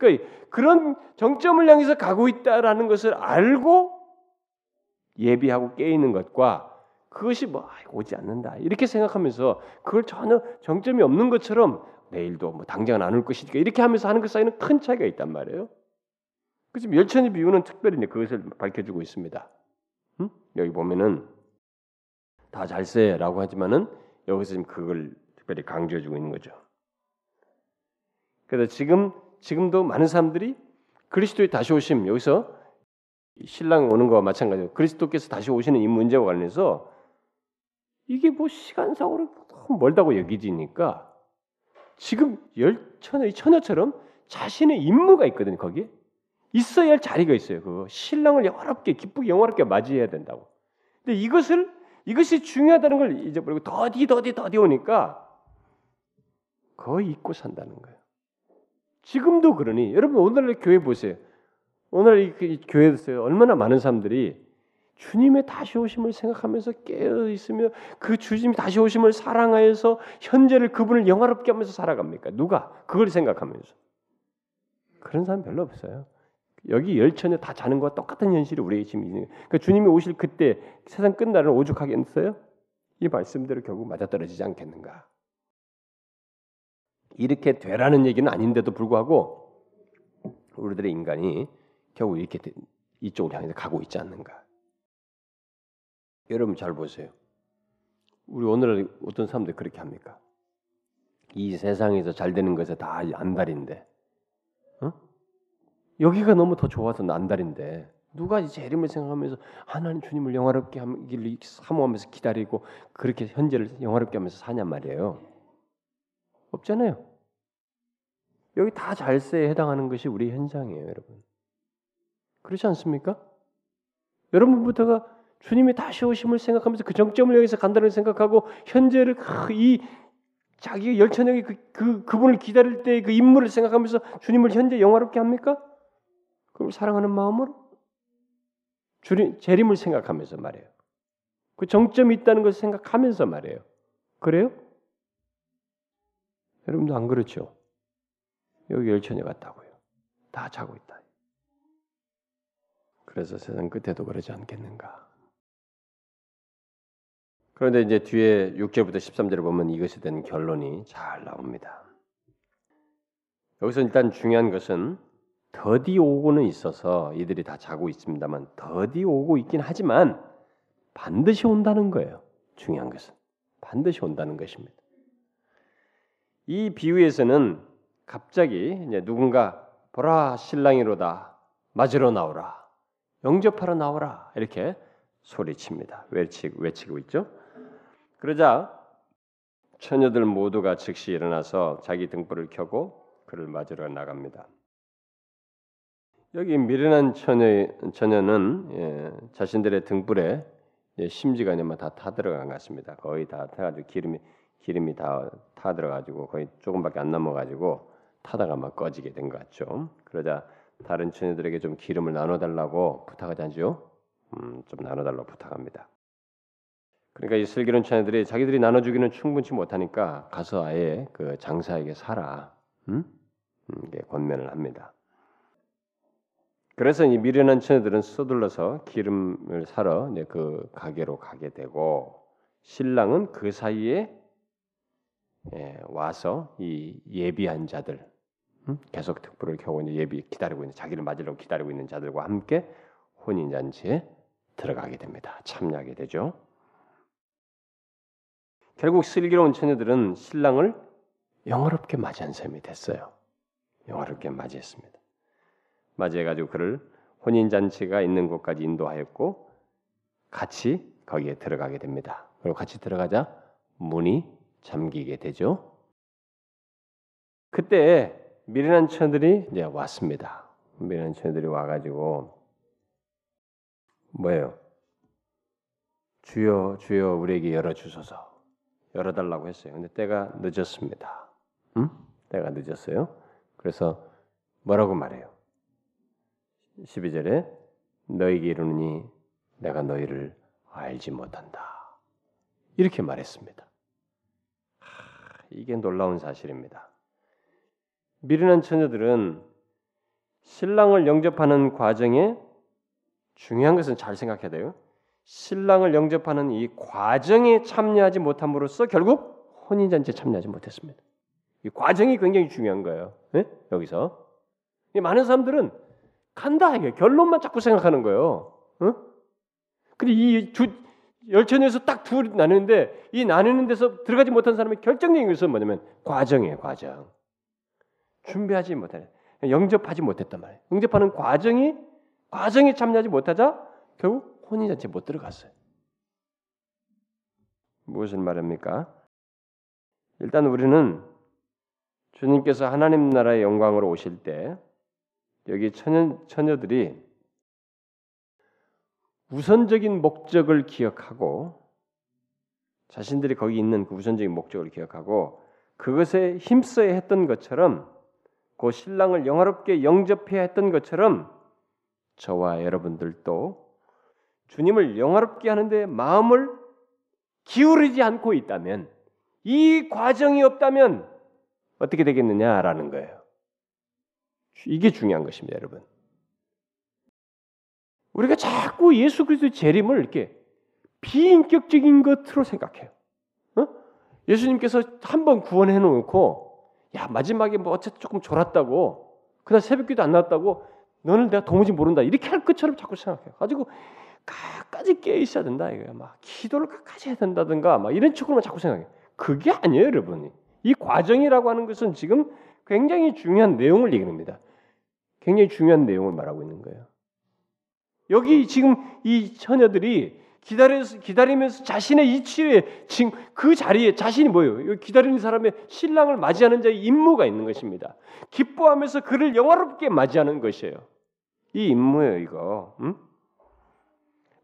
그러니까 그런 정점을 향해서 가고 있다라는 것을 알고 예비하고 깨 있는 것과 그것이 뭐 오지 않는다 이렇게 생각하면서 그걸 전혀 정점이 없는 것처럼 내일도 뭐 당장은 안 올 것이니까 이렇게 하면서 하는 것 사이는 큰 차이가 있단 말이에요. 그 지금 열천의 비유는 특별히 그것을 밝혀주고 있습니다. 응? 여기 보면은 다 잘세라고 하지만은 여기서 지금 그걸 특별히 강조해주고 있는 거죠. 그래서 지금 지금도 많은 사람들이 그리스도의 다시 오심 여기서 신랑 오는 거와 마찬가지로 그리스도께서 다시 오시는 이 문제와 관련해서 이게 뭐 시간상으로 너무 멀다고 여기지니까 지금 열처녀 처녀처럼 자신의 임무가 있거든요. 거기에 있어야 할 자리가 있어요. 그 신랑을 영화롭게 기쁘게 영화롭게 맞이해야 된다고. 근데 이것을 이것이 중요하다는 걸 잊어버리고 더디 더디 더디 오니까 거의 잊고 산다는 거예요. 지금도 그러니 여러분 오늘날 교회 보세요. 오늘 이 교회에서 얼마나 많은 사람들이 주님의 다시 오심을 생각하면서 깨어 있으며 그 주님이 다시 오심을 사랑하여서 현재를 그분을 영화롭게 하면서 살아갑니까? 누가 그걸 생각하면서 그런 사람 별로 없어요. 여기 열천에 다 자는 것과 똑같은 현실이 우리의 지금 있는. 그러니까 주님이 오실 그때 세상 끝날은 오죽하겠어요? 이 말씀대로 결국 맞아떨어지지 않겠는가? 이렇게 되라는 얘기는 아닌데도 불구하고 우리들의 인간이 결국 이렇게 이쪽으로 향해서 가고 있지 않는가? 여러분 잘 보세요. 우리 오늘 어떤 사람들 그렇게 합니까? 이 세상에서 잘 되는 것에 다 안달인데, 어? 여기가 너무 더 좋아서 안달인데 누가 재림을 생각하면서 하나님 주님을 영화롭게 하기를 사모하면서 기다리고 그렇게 현재를 영화롭게 하면서 사냔 말이에요. 없잖아요. 여기 다 잘세에 해당하는 것이 우리 현장이에요, 여러분. 그렇지 않습니까? 여러분부터가 주님이 다시 오심을 생각하면서 그 정점을 여기서 간다는 생각하고 현재를 이 자기 열천역이 그, 그 그분을 기다릴 때그 인물을 생각하면서 주님을 현재 영화롭게 합니까? 그걸 사랑하는 마음으로 주님 재림을 생각하면서 말해요. 그 정점이 있다는 것을 생각하면서 말해요. 그래요? 여러분도 안 그렇죠? 여기 열천에 갔다고요. 다 자고 있다. 그래서 세상 끝에도 그러지 않겠는가? 그런데 이제 뒤에 6절부터 13절을 보면 이것에 대한 결론이 잘 나옵니다. 여기서 일단 중요한 것은 더디 오고는 있어서 이들이 다 자고 있습니다만 더디 오고 있긴 하지만 반드시 온다는 거예요. 중요한 것은 반드시 온다는 것입니다. 이 비유에서는 갑자기 이제 누군가 보라 신랑이로다 맞으러 나오라 영접하러 나오라 이렇게 소리칩니다. 외치고 외치고 있죠. 그러자 처녀들 모두가 즉시 일어나서 자기 등불을 켜고 그를 맞으러 나갑니다. 여기 미련한 처녀, 처녀는 예, 자신들의 등불에 예, 심지가 아니면 다 타들어간 것 같습니다. 거의 다 타가지고 기름이 기름이 다 타들어가지고 거의 조금밖에 안 남아가지고 타다가 막 꺼지게 된 것 같죠. 그러자 다른 처녀들에게 좀 기름을 나눠달라고 부탁하지 않죠? 음, 좀 나눠달라고 부탁합니다. 그러니까 이 슬기로운 처녀들이 자기들이 나눠주기는 충분치 못하니까 가서 아예 그 장사에게 사라. 음? 음, 권면을 합니다. 그래서 이 미련한 처녀들은 서둘러서 기름을 사러 그 가게로 가게 되고 신랑은 그 사이에 예, 와서 이 예비한 자들 계속 켜고 이제 예비 기다리고 있는 자기를 맞으려고 기다리고 있는 자들과 함께 혼인 잔치에 들어가게 됩니다. 참여하게 되죠. 결국 슬기로운 처녀들은 신랑을 영화롭게 맞이한 셈이 됐어요. 영화롭게 맞이했습니다. 맞이해가지고 그를 혼인 잔치가 있는 곳까지 인도하였고 같이 거기에 들어가게 됩니다. 그리고 같이 들어가자 문이 잠기게 되죠. 그때 미련한 처들이 이제 왔습니다. 미련한 처들이 와가지고 뭐예요? 주여 주여 우리에게 열어 주소서. 열어 달라고 했어요. 근데 때가 늦었습니다. 응? 때가 늦었어요. 그래서 뭐라고 말해요? 12절에 너에게 이르노니 내가 너희를 알지 못한다. 이렇게 말했습니다. 하, 이게 놀라운 사실입니다. 미련한 처녀들은 신랑을 영접하는 과정에 중요한 것은 잘 생각해야 돼요. 신랑을 영접하는 이 과정에 참여하지 못함으로써 결국 혼인잔치에 참여하지 못했습니다. 이 과정이 굉장히 중요한 거예요. 네? 여기서 많은 사람들은 간다 이게 결론만 자꾸 생각하는 거예요. 어? 근데 이두 열천에서 딱 둘 나누는데 이 나누는 데서 들어가지 못한 사람의 결정적인 것은 뭐냐면 과정이에요, 과정. 준비하지 못해, 영접하지 못했단 말이에요. 영접하는 과정이 과정에 참여하지 못하자 결국 혼인잔치에 못 들어갔어요. 무엇을 말합니까? 일단 우리는 주님께서 하나님 나라의 영광으로 오실 때 여기 처녀, 처녀들이 우선적인 목적을 기억하고 자신들이 거기 있는 그 우선적인 목적을 기억하고 그것에 힘써야 했던 것처럼 그 신랑을 영화롭게 영접해야 했던 것처럼 저와 여러분들도 주님을 영화롭게 하는데 마음을 기울이지 않고 있다면 이 과정이 없다면 어떻게 되겠느냐라는 거예요. 이게 중요한 것입니다, 여러분. 우리가 자꾸 예수 그리스도의 재림을 이렇게 비인격적인 것으로 생각해요. 어? 예수님께서 한 번 구원해 놓고 야 마지막에 뭐 어쨌든 조금 졸았다고 그날 새벽기도 안 나왔다고 너는 내가 도무지 모른다 이렇게 할 것처럼 자꾸 생각해요. 가지고 가까지 깨 있어야 된다 이거야. 막 기도를 가까이 해야 된다든가 막 이런 쪽으로만 자꾸 생각해. 그게 아니에요, 여러분이. 이 과정이라고 하는 것은 지금 굉장히 중요한 내용을 얘기합니다. 굉장히 중요한 내용을 말하고 있는 거예요. 여기 지금 이 처녀들이 기다려서 기다리면서 자신의 이치에 그 자리에 자신이 뭐예요? 기다리는 사람의 신랑을 맞이하는 자의 임무가 있는 것입니다. 기뻐하면서 그를 영화롭게 맞이하는 것이에요. 이 임무예요, 이거. 음?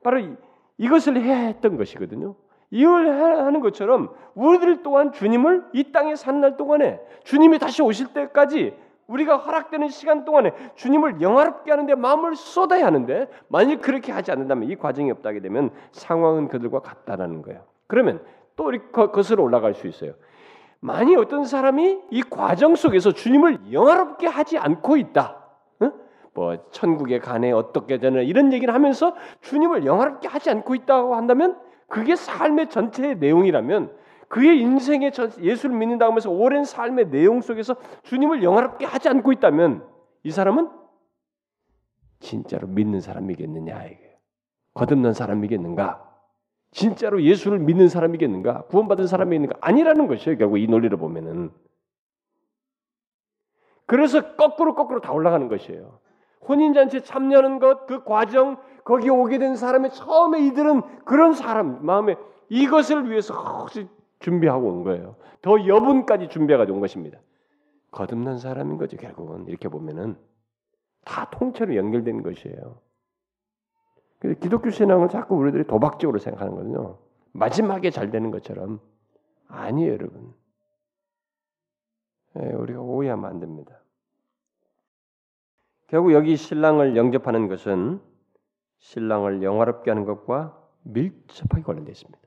바로 이, 이것을 해야 했던 것이거든요. 이걸 하는 것처럼 우리들 또한 주님을 이 땅에 사는 날 동안에 주님이 다시 오실 때까지 우리가 허락되는 시간 동안에 주님을 영화롭게 하는데 마음을 쏟아야 하는데 만일 그렇게 하지 않는다면 이 과정이 없다게 되면 상황은 그들과 같다라는 거예요. 그러면 또 거슬러 올라갈 수 있어요. 만일 어떤 사람이 이 과정 속에서 주님을 영화롭게 하지 않고 있다. 어? 뭐 천국에 가네 어떻게 되는 이런 얘기를 하면서 주님을 영화롭게 하지 않고 있다고 한다면 그게 삶의 전체의 내용이라면 그의 인생의 예수를 믿는다고 하면서 오랜 삶의 내용 속에서 주님을 영화롭게 하지 않고 있다면 이 사람은 진짜로 믿는 사람이겠느냐 이게 거듭난 사람이겠는가? 진짜로 예수를 믿는 사람이겠는가? 구원받은 사람이겠는가? 아니라는 것이에요. 결국 이 논리를 보면은 그래서 거꾸로 거꾸로 다 올라가는 것이에요. 혼인잔치에 참여하는 것, 그 과정, 거기 오게 된 사람의 처음에 이들은 그런 사람 마음에 이것을 위해서 준비하고 온 거예요. 더 여분까지 준비해가지고 온 것입니다. 거듭난 사람인 거죠, 결국은. 이렇게 보면은 다 통째로 연결된 것이에요. 그래서 기독교 신앙을 자꾸 우리들이 도박적으로 생각하는 거는요. 마지막에 잘 되는 것처럼 아니에요, 여러분. 네, 우리가 오해하면 안 됩니다. 결국 여기 신랑을 영접하는 것은 신랑을 영화롭게 하는 것과 밀접하게 관련되어 있습니다.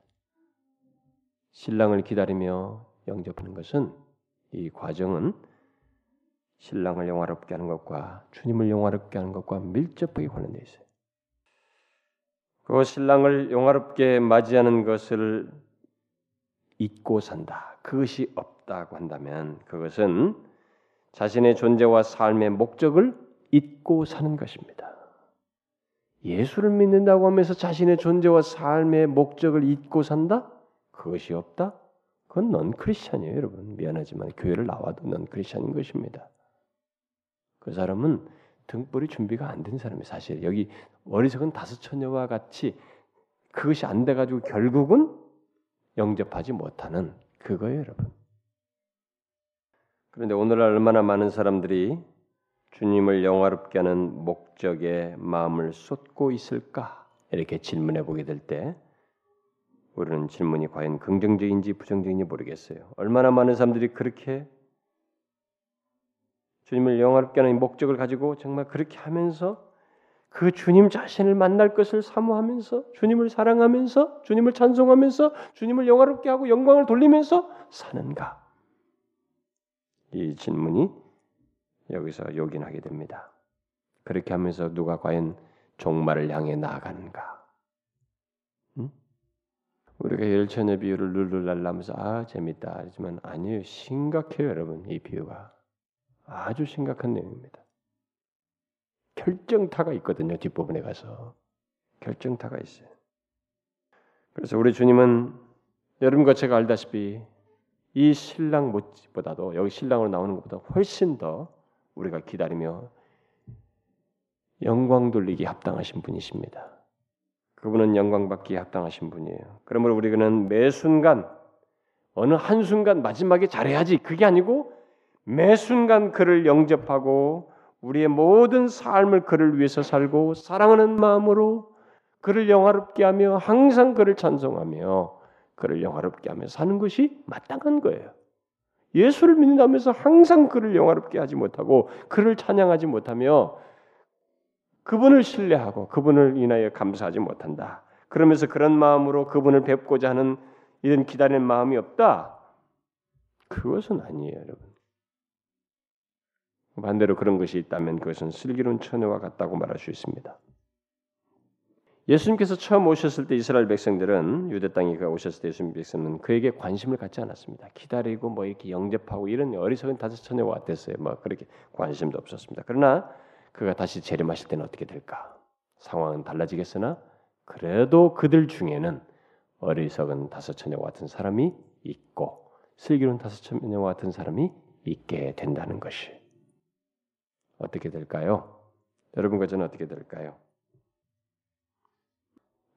신랑을 기다리며 영접하는 것은 이 과정은 신랑을 영화롭게 하는 것과 주님을 영화롭게 하는 것과 밀접하게 관련되어 있어요. 그 신랑을 영화롭게 맞이하는 것을 잊고 산다. 그것이 없다고 한다면 그것은 자신의 존재와 삶의 목적을 잊고 사는 것입니다. 예수를 믿는다고 하면서 자신의 존재와 삶의 목적을 잊고 산다? 그것이 없다? 그건 넌 크리스천이에요, 여러분. 미안하지만 교회를 나와도 넌 크리스천인 것입니다. 그 사람은 등불이 준비가 안 된 사람이 사실 여기 어리석은 다섯 처녀와 같이 그것이 안 돼가지고 결국은 영접하지 못하는 그거예요, 여러분. 그런데 오늘날 얼마나 많은 사람들이 주님을 영화롭게 하는 목적에 마음을 쏟고 있을까? 이렇게 질문해 보게 될 때 우리는 질문이 과연 긍정적인지 부정적인지 모르겠어요. 얼마나 많은 사람들이 그렇게 주님을 영화롭게 하는 목적을 가지고 정말 그렇게 하면서 그 주님 자신을 만날 것을 사모하면서 주님을 사랑하면서 주님을 찬송하면서 주님을 영화롭게 하고 영광을 돌리면서 사는가? 이 질문이 여기서 요긴하게 됩니다. 그렇게 하면서 누가 과연 종말을 향해 나아가는가? 응? 우리가 열천의 비유를 룰룰랄라면서 아 재밌다 하지만 아니에요 심각해요 여러분 이 비유가 아주 심각한 내용입니다. 결정타가 있거든요 뒷부분에 가서 결정타가 있어요. 그래서 우리 주님은 여러분과 제가 알다시피 이 신랑 못보다도 여기 신랑으로 나오는 것보다 훨씬 더 우리가 기다리며 영광 돌리기 합당하신 분이십니다. 그분은 영광 받기에 합당하신 분이에요. 그러므로 우리는 매 순간 어느 한 순간 마지막에 잘해야지 그게 아니고 매 순간 그를 영접하고 우리의 모든 삶을 그를 위해서 살고 사랑하는 마음으로 그를 영화롭게 하며 항상 그를 찬송하며 그를 영화롭게 하며 사는 것이 마땅한 거예요. 예수를 믿는다면서 항상 그를 영화롭게 하지 못하고 그를 찬양하지 못하며 그분을 신뢰하고 그분을 인하여 감사하지 못한다. 그러면서 그런 마음으로 그분을 뵙고자 하는 이런 기다리는 마음이 없다. 그것은 아니에요, 여러분. 반대로 그런 것이 있다면 그것은 슬기로운 처녀와 같다고 말할 수 있습니다. 예수님께서 처음 오셨을 때 이스라엘 백성들은 유대 땅에 그 오셨을 때 예수님 백성은 그에게 관심을 갖지 않았습니다. 기다리고 뭐 이렇게 영접하고 이런 어리석은 다섯 처녀와 같았어요. 뭐 그렇게 관심도 없었습니다. 그러나 그가 다시 재림하실 때는 어떻게 될까? 상황은 달라지겠으나 그래도 그들 중에는 어리석은 다섯 처녀와 같은 사람이 있고 슬기로운 다섯 처녀와 같은 사람이 있게 된다는 것이 어떻게 될까요? 여러분과 저는 어떻게 될까요?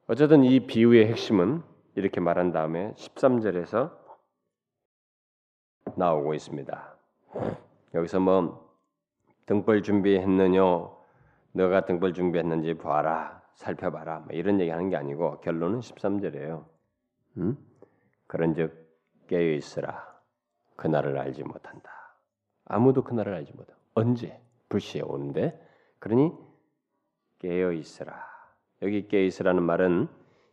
어쨌든 이 비유의 핵심은 이렇게 말한 다음에 13절에서 나오고 있습니다. 여기서 뭐 등벌 준비했느냐? 너가 등벌 준비했는지 봐라, 살펴봐라. 뭐 이런 얘기하는 게 아니고 결론은 13절이에요. 음? 그런즉 깨어 있으라. 그날을 알지 못한다. 아무도 그날을 알지 못한다. 언제? 불시에 오는데 그러니 깨어 있으라. 여기 깨어 있으라는 말은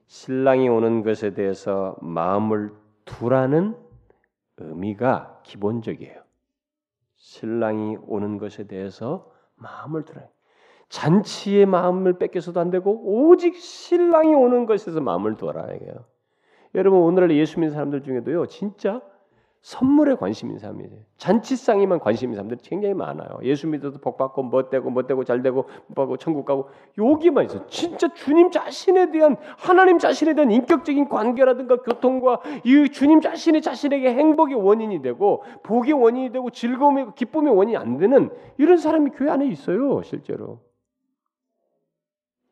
신랑이 오는 것에 대해서 마음을 두라는 의미가 기본적이에요. 신랑이 오는 것에 대해서 마음을 들어요. 잔치의 마음을 뺏겨서도 안 되고 오직 신랑이 오는 것에서 마음을 둬라 이게요. 여러분 오늘날 예수 믿는 사람들 중에도요 진짜 선물에 관심 있는 사람이에요. 잔치상에만 관심 있는 사람들이 굉장히 많아요. 예수 믿어도 복 받고 뭐 되고 뭐 되고 잘 되고 뭐 천국 가고 여기만 있어. 진짜 주님 자신에 대한 하나님 자신에 대한 인격적인 관계라든가 교통과 이 주님 자신이 자신에게 행복의 원인이 되고 복의 원인이 되고 즐거움의 기쁨의 원인이 안 되는 이런 사람이 교회 안에 있어요, 실제로.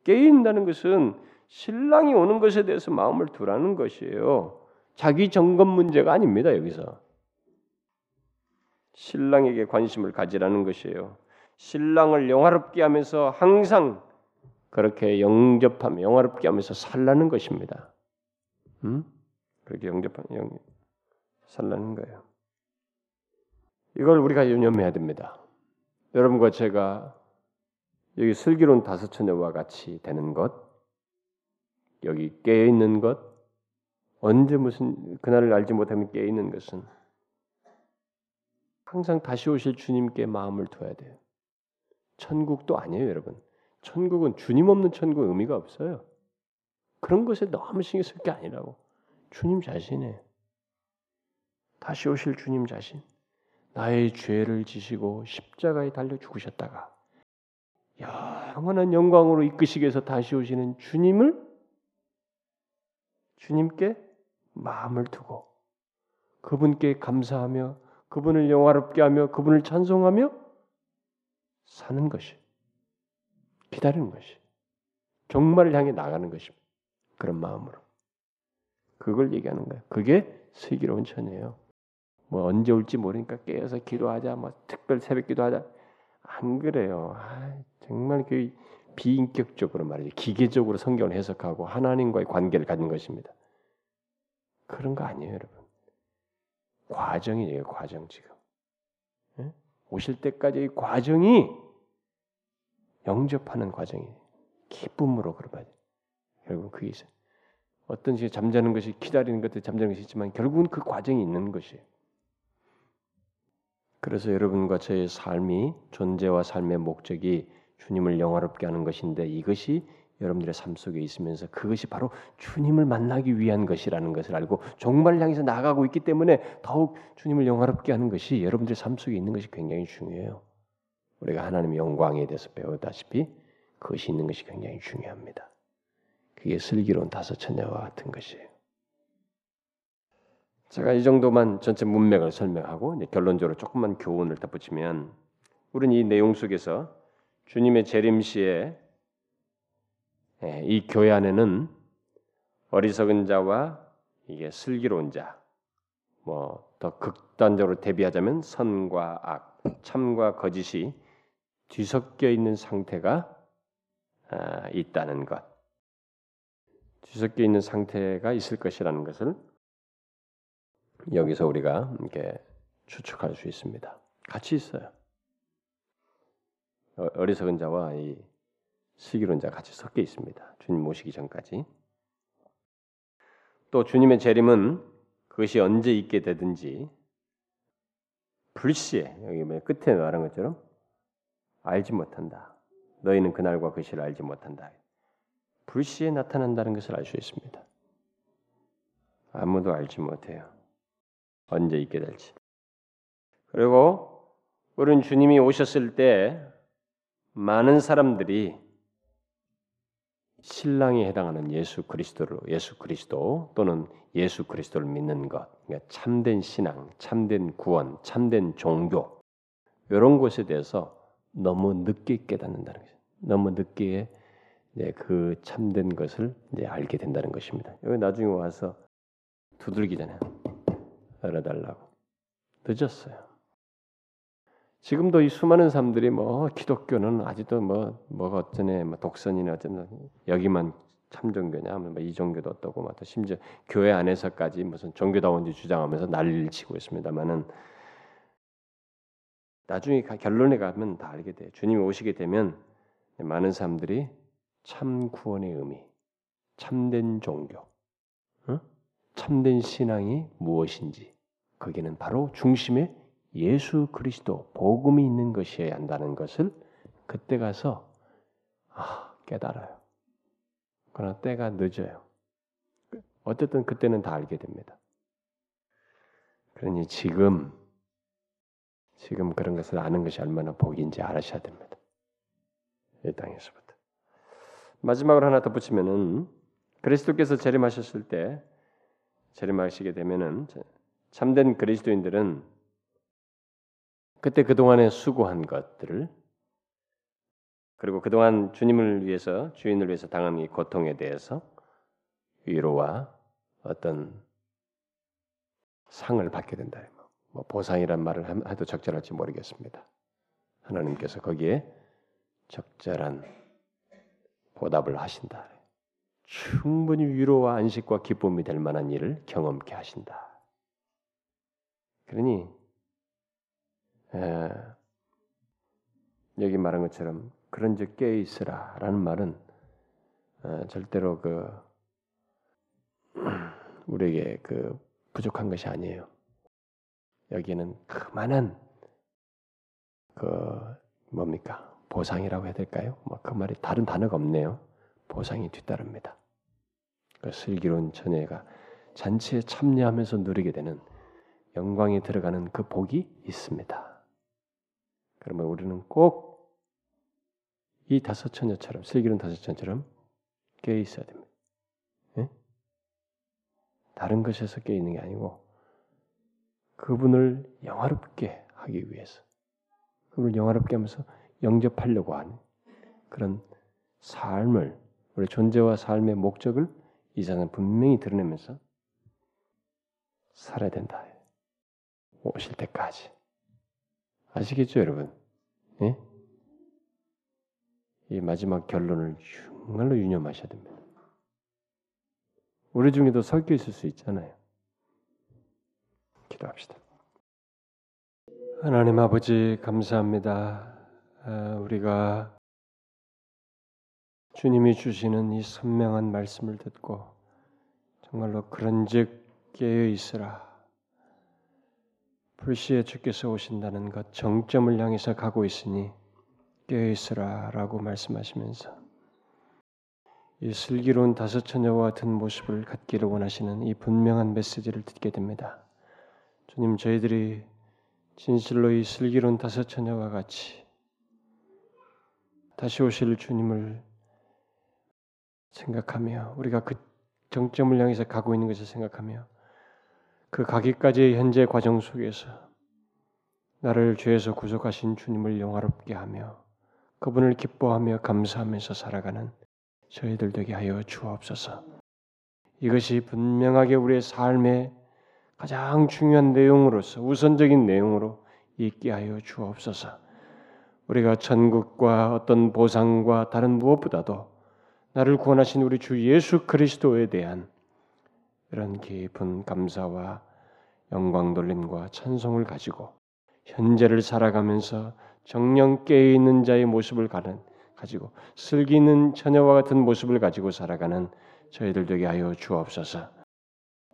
깨인다는 것은 신랑이 오는 것에 대해서 마음을 두라는 것이에요. 자기 점검 문제가 아닙니다. 여기서 신랑에게 관심을 가지라는 것이에요. 신랑을 영화롭게 하면서 항상 그렇게 영접하며 영화롭게 하면서 살라는 것입니다. 음? 그렇게 영접하며 영, 살라는 거예요. 이걸 우리가 유념해야 됩니다. 여러분과 제가 여기 슬기로운 다섯 처녀와 같이 되는 것, 여기 깨어 있는 것, 언제 무슨 그날을 알지 못하면 깨 있는 것은 항상 다시 오실 주님께 마음을 둬야 돼요. 천국도 아니에요, 여러분. 천국은 주님 없는 천국 의미가 없어요. 그런 것에 너무 신경 쓸 게 아니라고. 주님 자신에 다시 오실 주님 자신 나의 죄를 지시고 십자가에 달려 죽으셨다가 영원한 영광으로 이끄시기 위해서 다시 오시는 주님을 주님께 마음을 두고 그분께 감사하며 그분을 영화롭게 하며 그분을 찬송하며 사는 것이 기다리는 것이 종말을 향해 나가는 것입니다. 그런 마음으로 그걸 얘기하는 거예요. 그게 슬기로운 천이에요. 뭐 언제 올지 모르니까 깨어서 기도하자, 뭐 특별 새벽 기도하자 안 그래요. 아, 정말 그 비인격적으로 말이죠. 기계적으로 성경을 해석하고 하나님과의 관계를 갖는 것입니다. 그런 거 아니에요, 여러분. 과정이에요, 과정 지금. 예? 오실 때까지의 과정이 영접하는 과정이에요. 기쁨으로 그러면 결국 그게 있어요. 어떤 식의 잠자는 것이 기다리는 것도 잠자는 것이 있지만 결국은 그 과정이 있는 것이에요. 그래서 여러분과 저의 삶이 존재와 삶의 목적이 주님을 영화롭게 하는 것인데 이것이 여러분들의 삶 속에 있으면서 그것이 바로 주님을 만나기 위한 것이라는 것을 알고 종말을 향해서 나가고 있기 때문에 더욱 주님을 영화롭게 하는 것이 여러분들의 삶 속에 있는 것이 굉장히 중요해요. 우리가 하나님의 영광에 대해서 배우다시피 그것이 있는 것이 굉장히 중요합니다. 그게 슬기로운 다섯 처녀와 같은 것이에요. 제가 이 정도만 전체 문맥을 설명하고 결론적으로 조금만 교훈을 덧붙이면 우리는 이 내용 속에서 주님의 재림시에 예, 이 교회 안에는 어리석은 자와 이게 슬기로운 자, 뭐 더 극단적으로 대비하자면 선과 악, 참과 거짓이 뒤섞여 있는 상태가 아, 있다는 것, 뒤섞여 있는 상태가 있을 것이라는 것을 여기서 우리가 이렇게 추측할 수 있습니다. 같이 있어요. 어, 어리석은 자와 이 슬기로운 자 같이 섞여 있습니다. 주님 모시기 전까지. 또 주님의 재림은 그것이 언제 있게 되든지 불시에 여기 뭐 끝에 말한 것처럼 알지 못한다. 너희는 그날과 그 시를 알지 못한다. 불시에 나타난다는 것을 알 수 있습니다. 아무도 알지 못해요. 언제 있게 될지. 그리고 우리는 주님이 오셨을 때 많은 사람들이 신랑에 해당하는 예수 그리스도로 예수 그리스도 또는 예수 그리스도를 믿는 것, 그러니까 참된 신앙, 참된 구원, 참된 종교 이런 것에 대해서 너무 늦게 깨닫는다는 거죠. 너무 늦게 이제 그 참된 것을 이제 알게 된다는 것입니다. 여기 나중에 와서 두들기잖아요. 알아달라고 늦었어요. 지금도 이 수많은 사람들이 뭐 기독교는 아직도 뭐 뭐가 어쩌네 뭐 독선이나 어쩌나 여기만 참종교냐 뭐이 종교도 어떻고 막 심지어 교회 안에서까지 무슨 종교다운지 주장하면서 난리를 치고 있습니다만은 나중에 결론에 가면 다 알게 돼요. 주님이 오시게 되면 많은 사람들이 참 구원의 의미, 참된 종교, 어? 참된 신앙이 무엇인지 거기는 바로 중심에 예수 그리스도 복음이 있는 것이어야 한다는 것을 그때 가서 아, 깨달아요. 그러나 때가 늦어요. 어쨌든 그때는 다 알게 됩니다. 그러니 지금 지금 그런 것을 아는 것이 얼마나 복인지 알으셔야 됩니다. 이 땅에서부터. 마지막으로 하나 덧붙이면은 그리스도께서 재림하셨을 때 재림하시게 되면은 참된 그리스도인들은 그때 그동안에 수고한 것들을 그리고 그동안 주님을 위해서 주인을 위해서 당한 이 고통에 대해서 위로와 어떤 상을 받게 된다. 뭐 보상이란 말을 해도 적절할지 모르겠습니다. 하나님께서 거기에 적절한 보답을 하신다. 충분히 위로와 안식과 기쁨이 될 만한 일을 경험케 하신다. 그러니 에, 여기 말한 것처럼 그런 즉 깨어 있으라라는 말은 에, 절대로 그 우리에게 그 부족한 것이 아니에요. 여기는 그만한 그 뭡니까 보상이라고 해야 될까요? 뭐 그 말이 다른 단어가 없네요. 보상이 뒤따릅니다. 그 슬기로운 처녀가 잔치에 참여하면서 누리게 되는 영광에 들어가는 그 복이 있습니다. 그러면 우리는 꼭 이 다섯 처녀처럼 슬기로운 다섯 처녀처럼 깨어 있어야 됩니다. 예? 다른 것에서 깨어 있는 게 아니고 그분을 영화롭게 하기 위해서 그분을 영화롭게 하면서 영접하려고 하는 그런 삶을 우리 존재와 삶의 목적을 이 세상은 분명히 드러내면서 살아야 된다. 오실 때까지. 아시겠죠, 여러분? 예? 이 마지막 결론을 정말로 유념하셔야 됩니다. 우리 중에도 섞여 있을 수 있잖아요. 기도합시다. 하나님 아버지 감사합니다. 아, 우리가 주님이 주시는 이 선명한 말씀을 듣고 정말로 그런즉 깨어 있으라. 불시에 주께서 오신다는 것 정점을 향해서 가고 있으니 깨어 있으라라고 말씀하시면서 이 슬기로운 다섯 처녀와 같은 모습을 갖기를 원하시는 이 분명한 메시지를 듣게 됩니다. 주님 저희들이 진실로 이 슬기로운 다섯 처녀와 같이 다시 오실 주님을 생각하며 우리가 그 정점을 향해서 가고 있는 것을 생각하며 그 가기까지의 현재 과정 속에서 나를 죄에서 구속하신 주님을 영화롭게 하며 그분을 기뻐하며 감사하면서 살아가는 저희들 되게 하여 주옵소서. 이것이 분명하게 우리의 삶의 가장 중요한 내용으로서 우선적인 내용으로 있게 하여 주옵소서. 우리가 천국과 어떤 보상과 다른 무엇보다도 나를 구원하신 우리 주 예수 그리스도에 대한 이런 깊은 감사와 영광 돌림과 찬송을 가지고 현재를 살아가면서 정령 깨어 있는 자의 모습을 가는 가지고 슬기는 처녀와 같은 모습을 가지고 살아가는 저희들 되게 하여 주옵소서.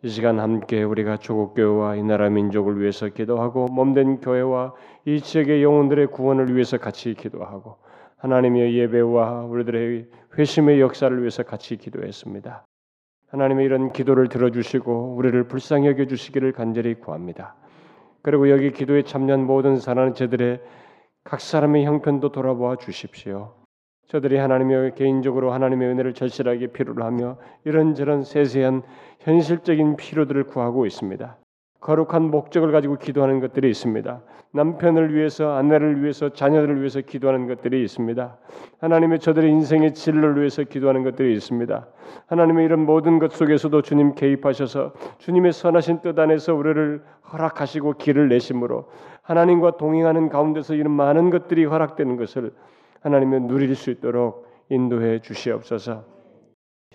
이 시간 함께 우리가 조국 교회와 이 나라 민족을 위해서 기도하고 몸된 교회와 이 지역의 영혼들의 구원을 위해서 같이 기도하고 하나님의 예배와 우리들의 회심의 역사를 위해서 같이 기도했습니다. 하나님의 이런 기도를 들어주시고 우리를 불쌍히 여겨 주시기를 간절히 구합니다. 그리고 여기 기도에 참여한 모든 사랑하는 저들의 각 사람의 형편도 돌아보아 주십시오. 저들이 하나님의 개인적으로 하나님의 은혜를 절실하게 필요로 하며 이런저런 세세한 현실적인 필요들을 구하고 있습니다. 거룩한 목적을 가지고 기도하는 것들이 있습니다. 남편을 위해서, 아내를 위해서, 자녀들을 위해서 기도하는 것들이 있습니다. 하나님의 저들의 인생의 진로를 위해서 기도하는 것들이 있습니다. 하나님의 이런 모든 것 속에서도 주님 개입하셔서 주님의 선하신 뜻 안에서 우리를 허락하시고 길을 내심으로 하나님과 동행하는 가운데서 이런 많은 것들이 허락되는 것을 하나님의 누릴 수 있도록 인도해 주시옵소서.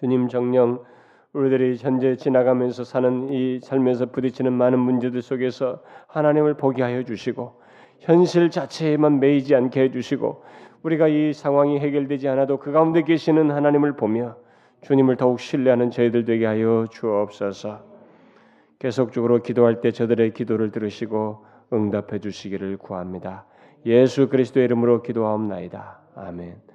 주님 정령 우리들이 현재 지나가면서 사는 이 삶에서 부딪히는 많은 문제들 속에서 하나님을 보게 하여 주시고 현실 자체에만 매이지 않게 해 주시고 우리가 이 상황이 해결되지 않아도 그 가운데 계시는 하나님을 보며 주님을 더욱 신뢰하는 저희들 되게 하여 주옵소서. 계속적으로 기도할 때 저들의 기도를 들으시고 응답해 주시기를 구합니다. 예수 그리스도의 이름으로 기도하옵나이다. 아멘.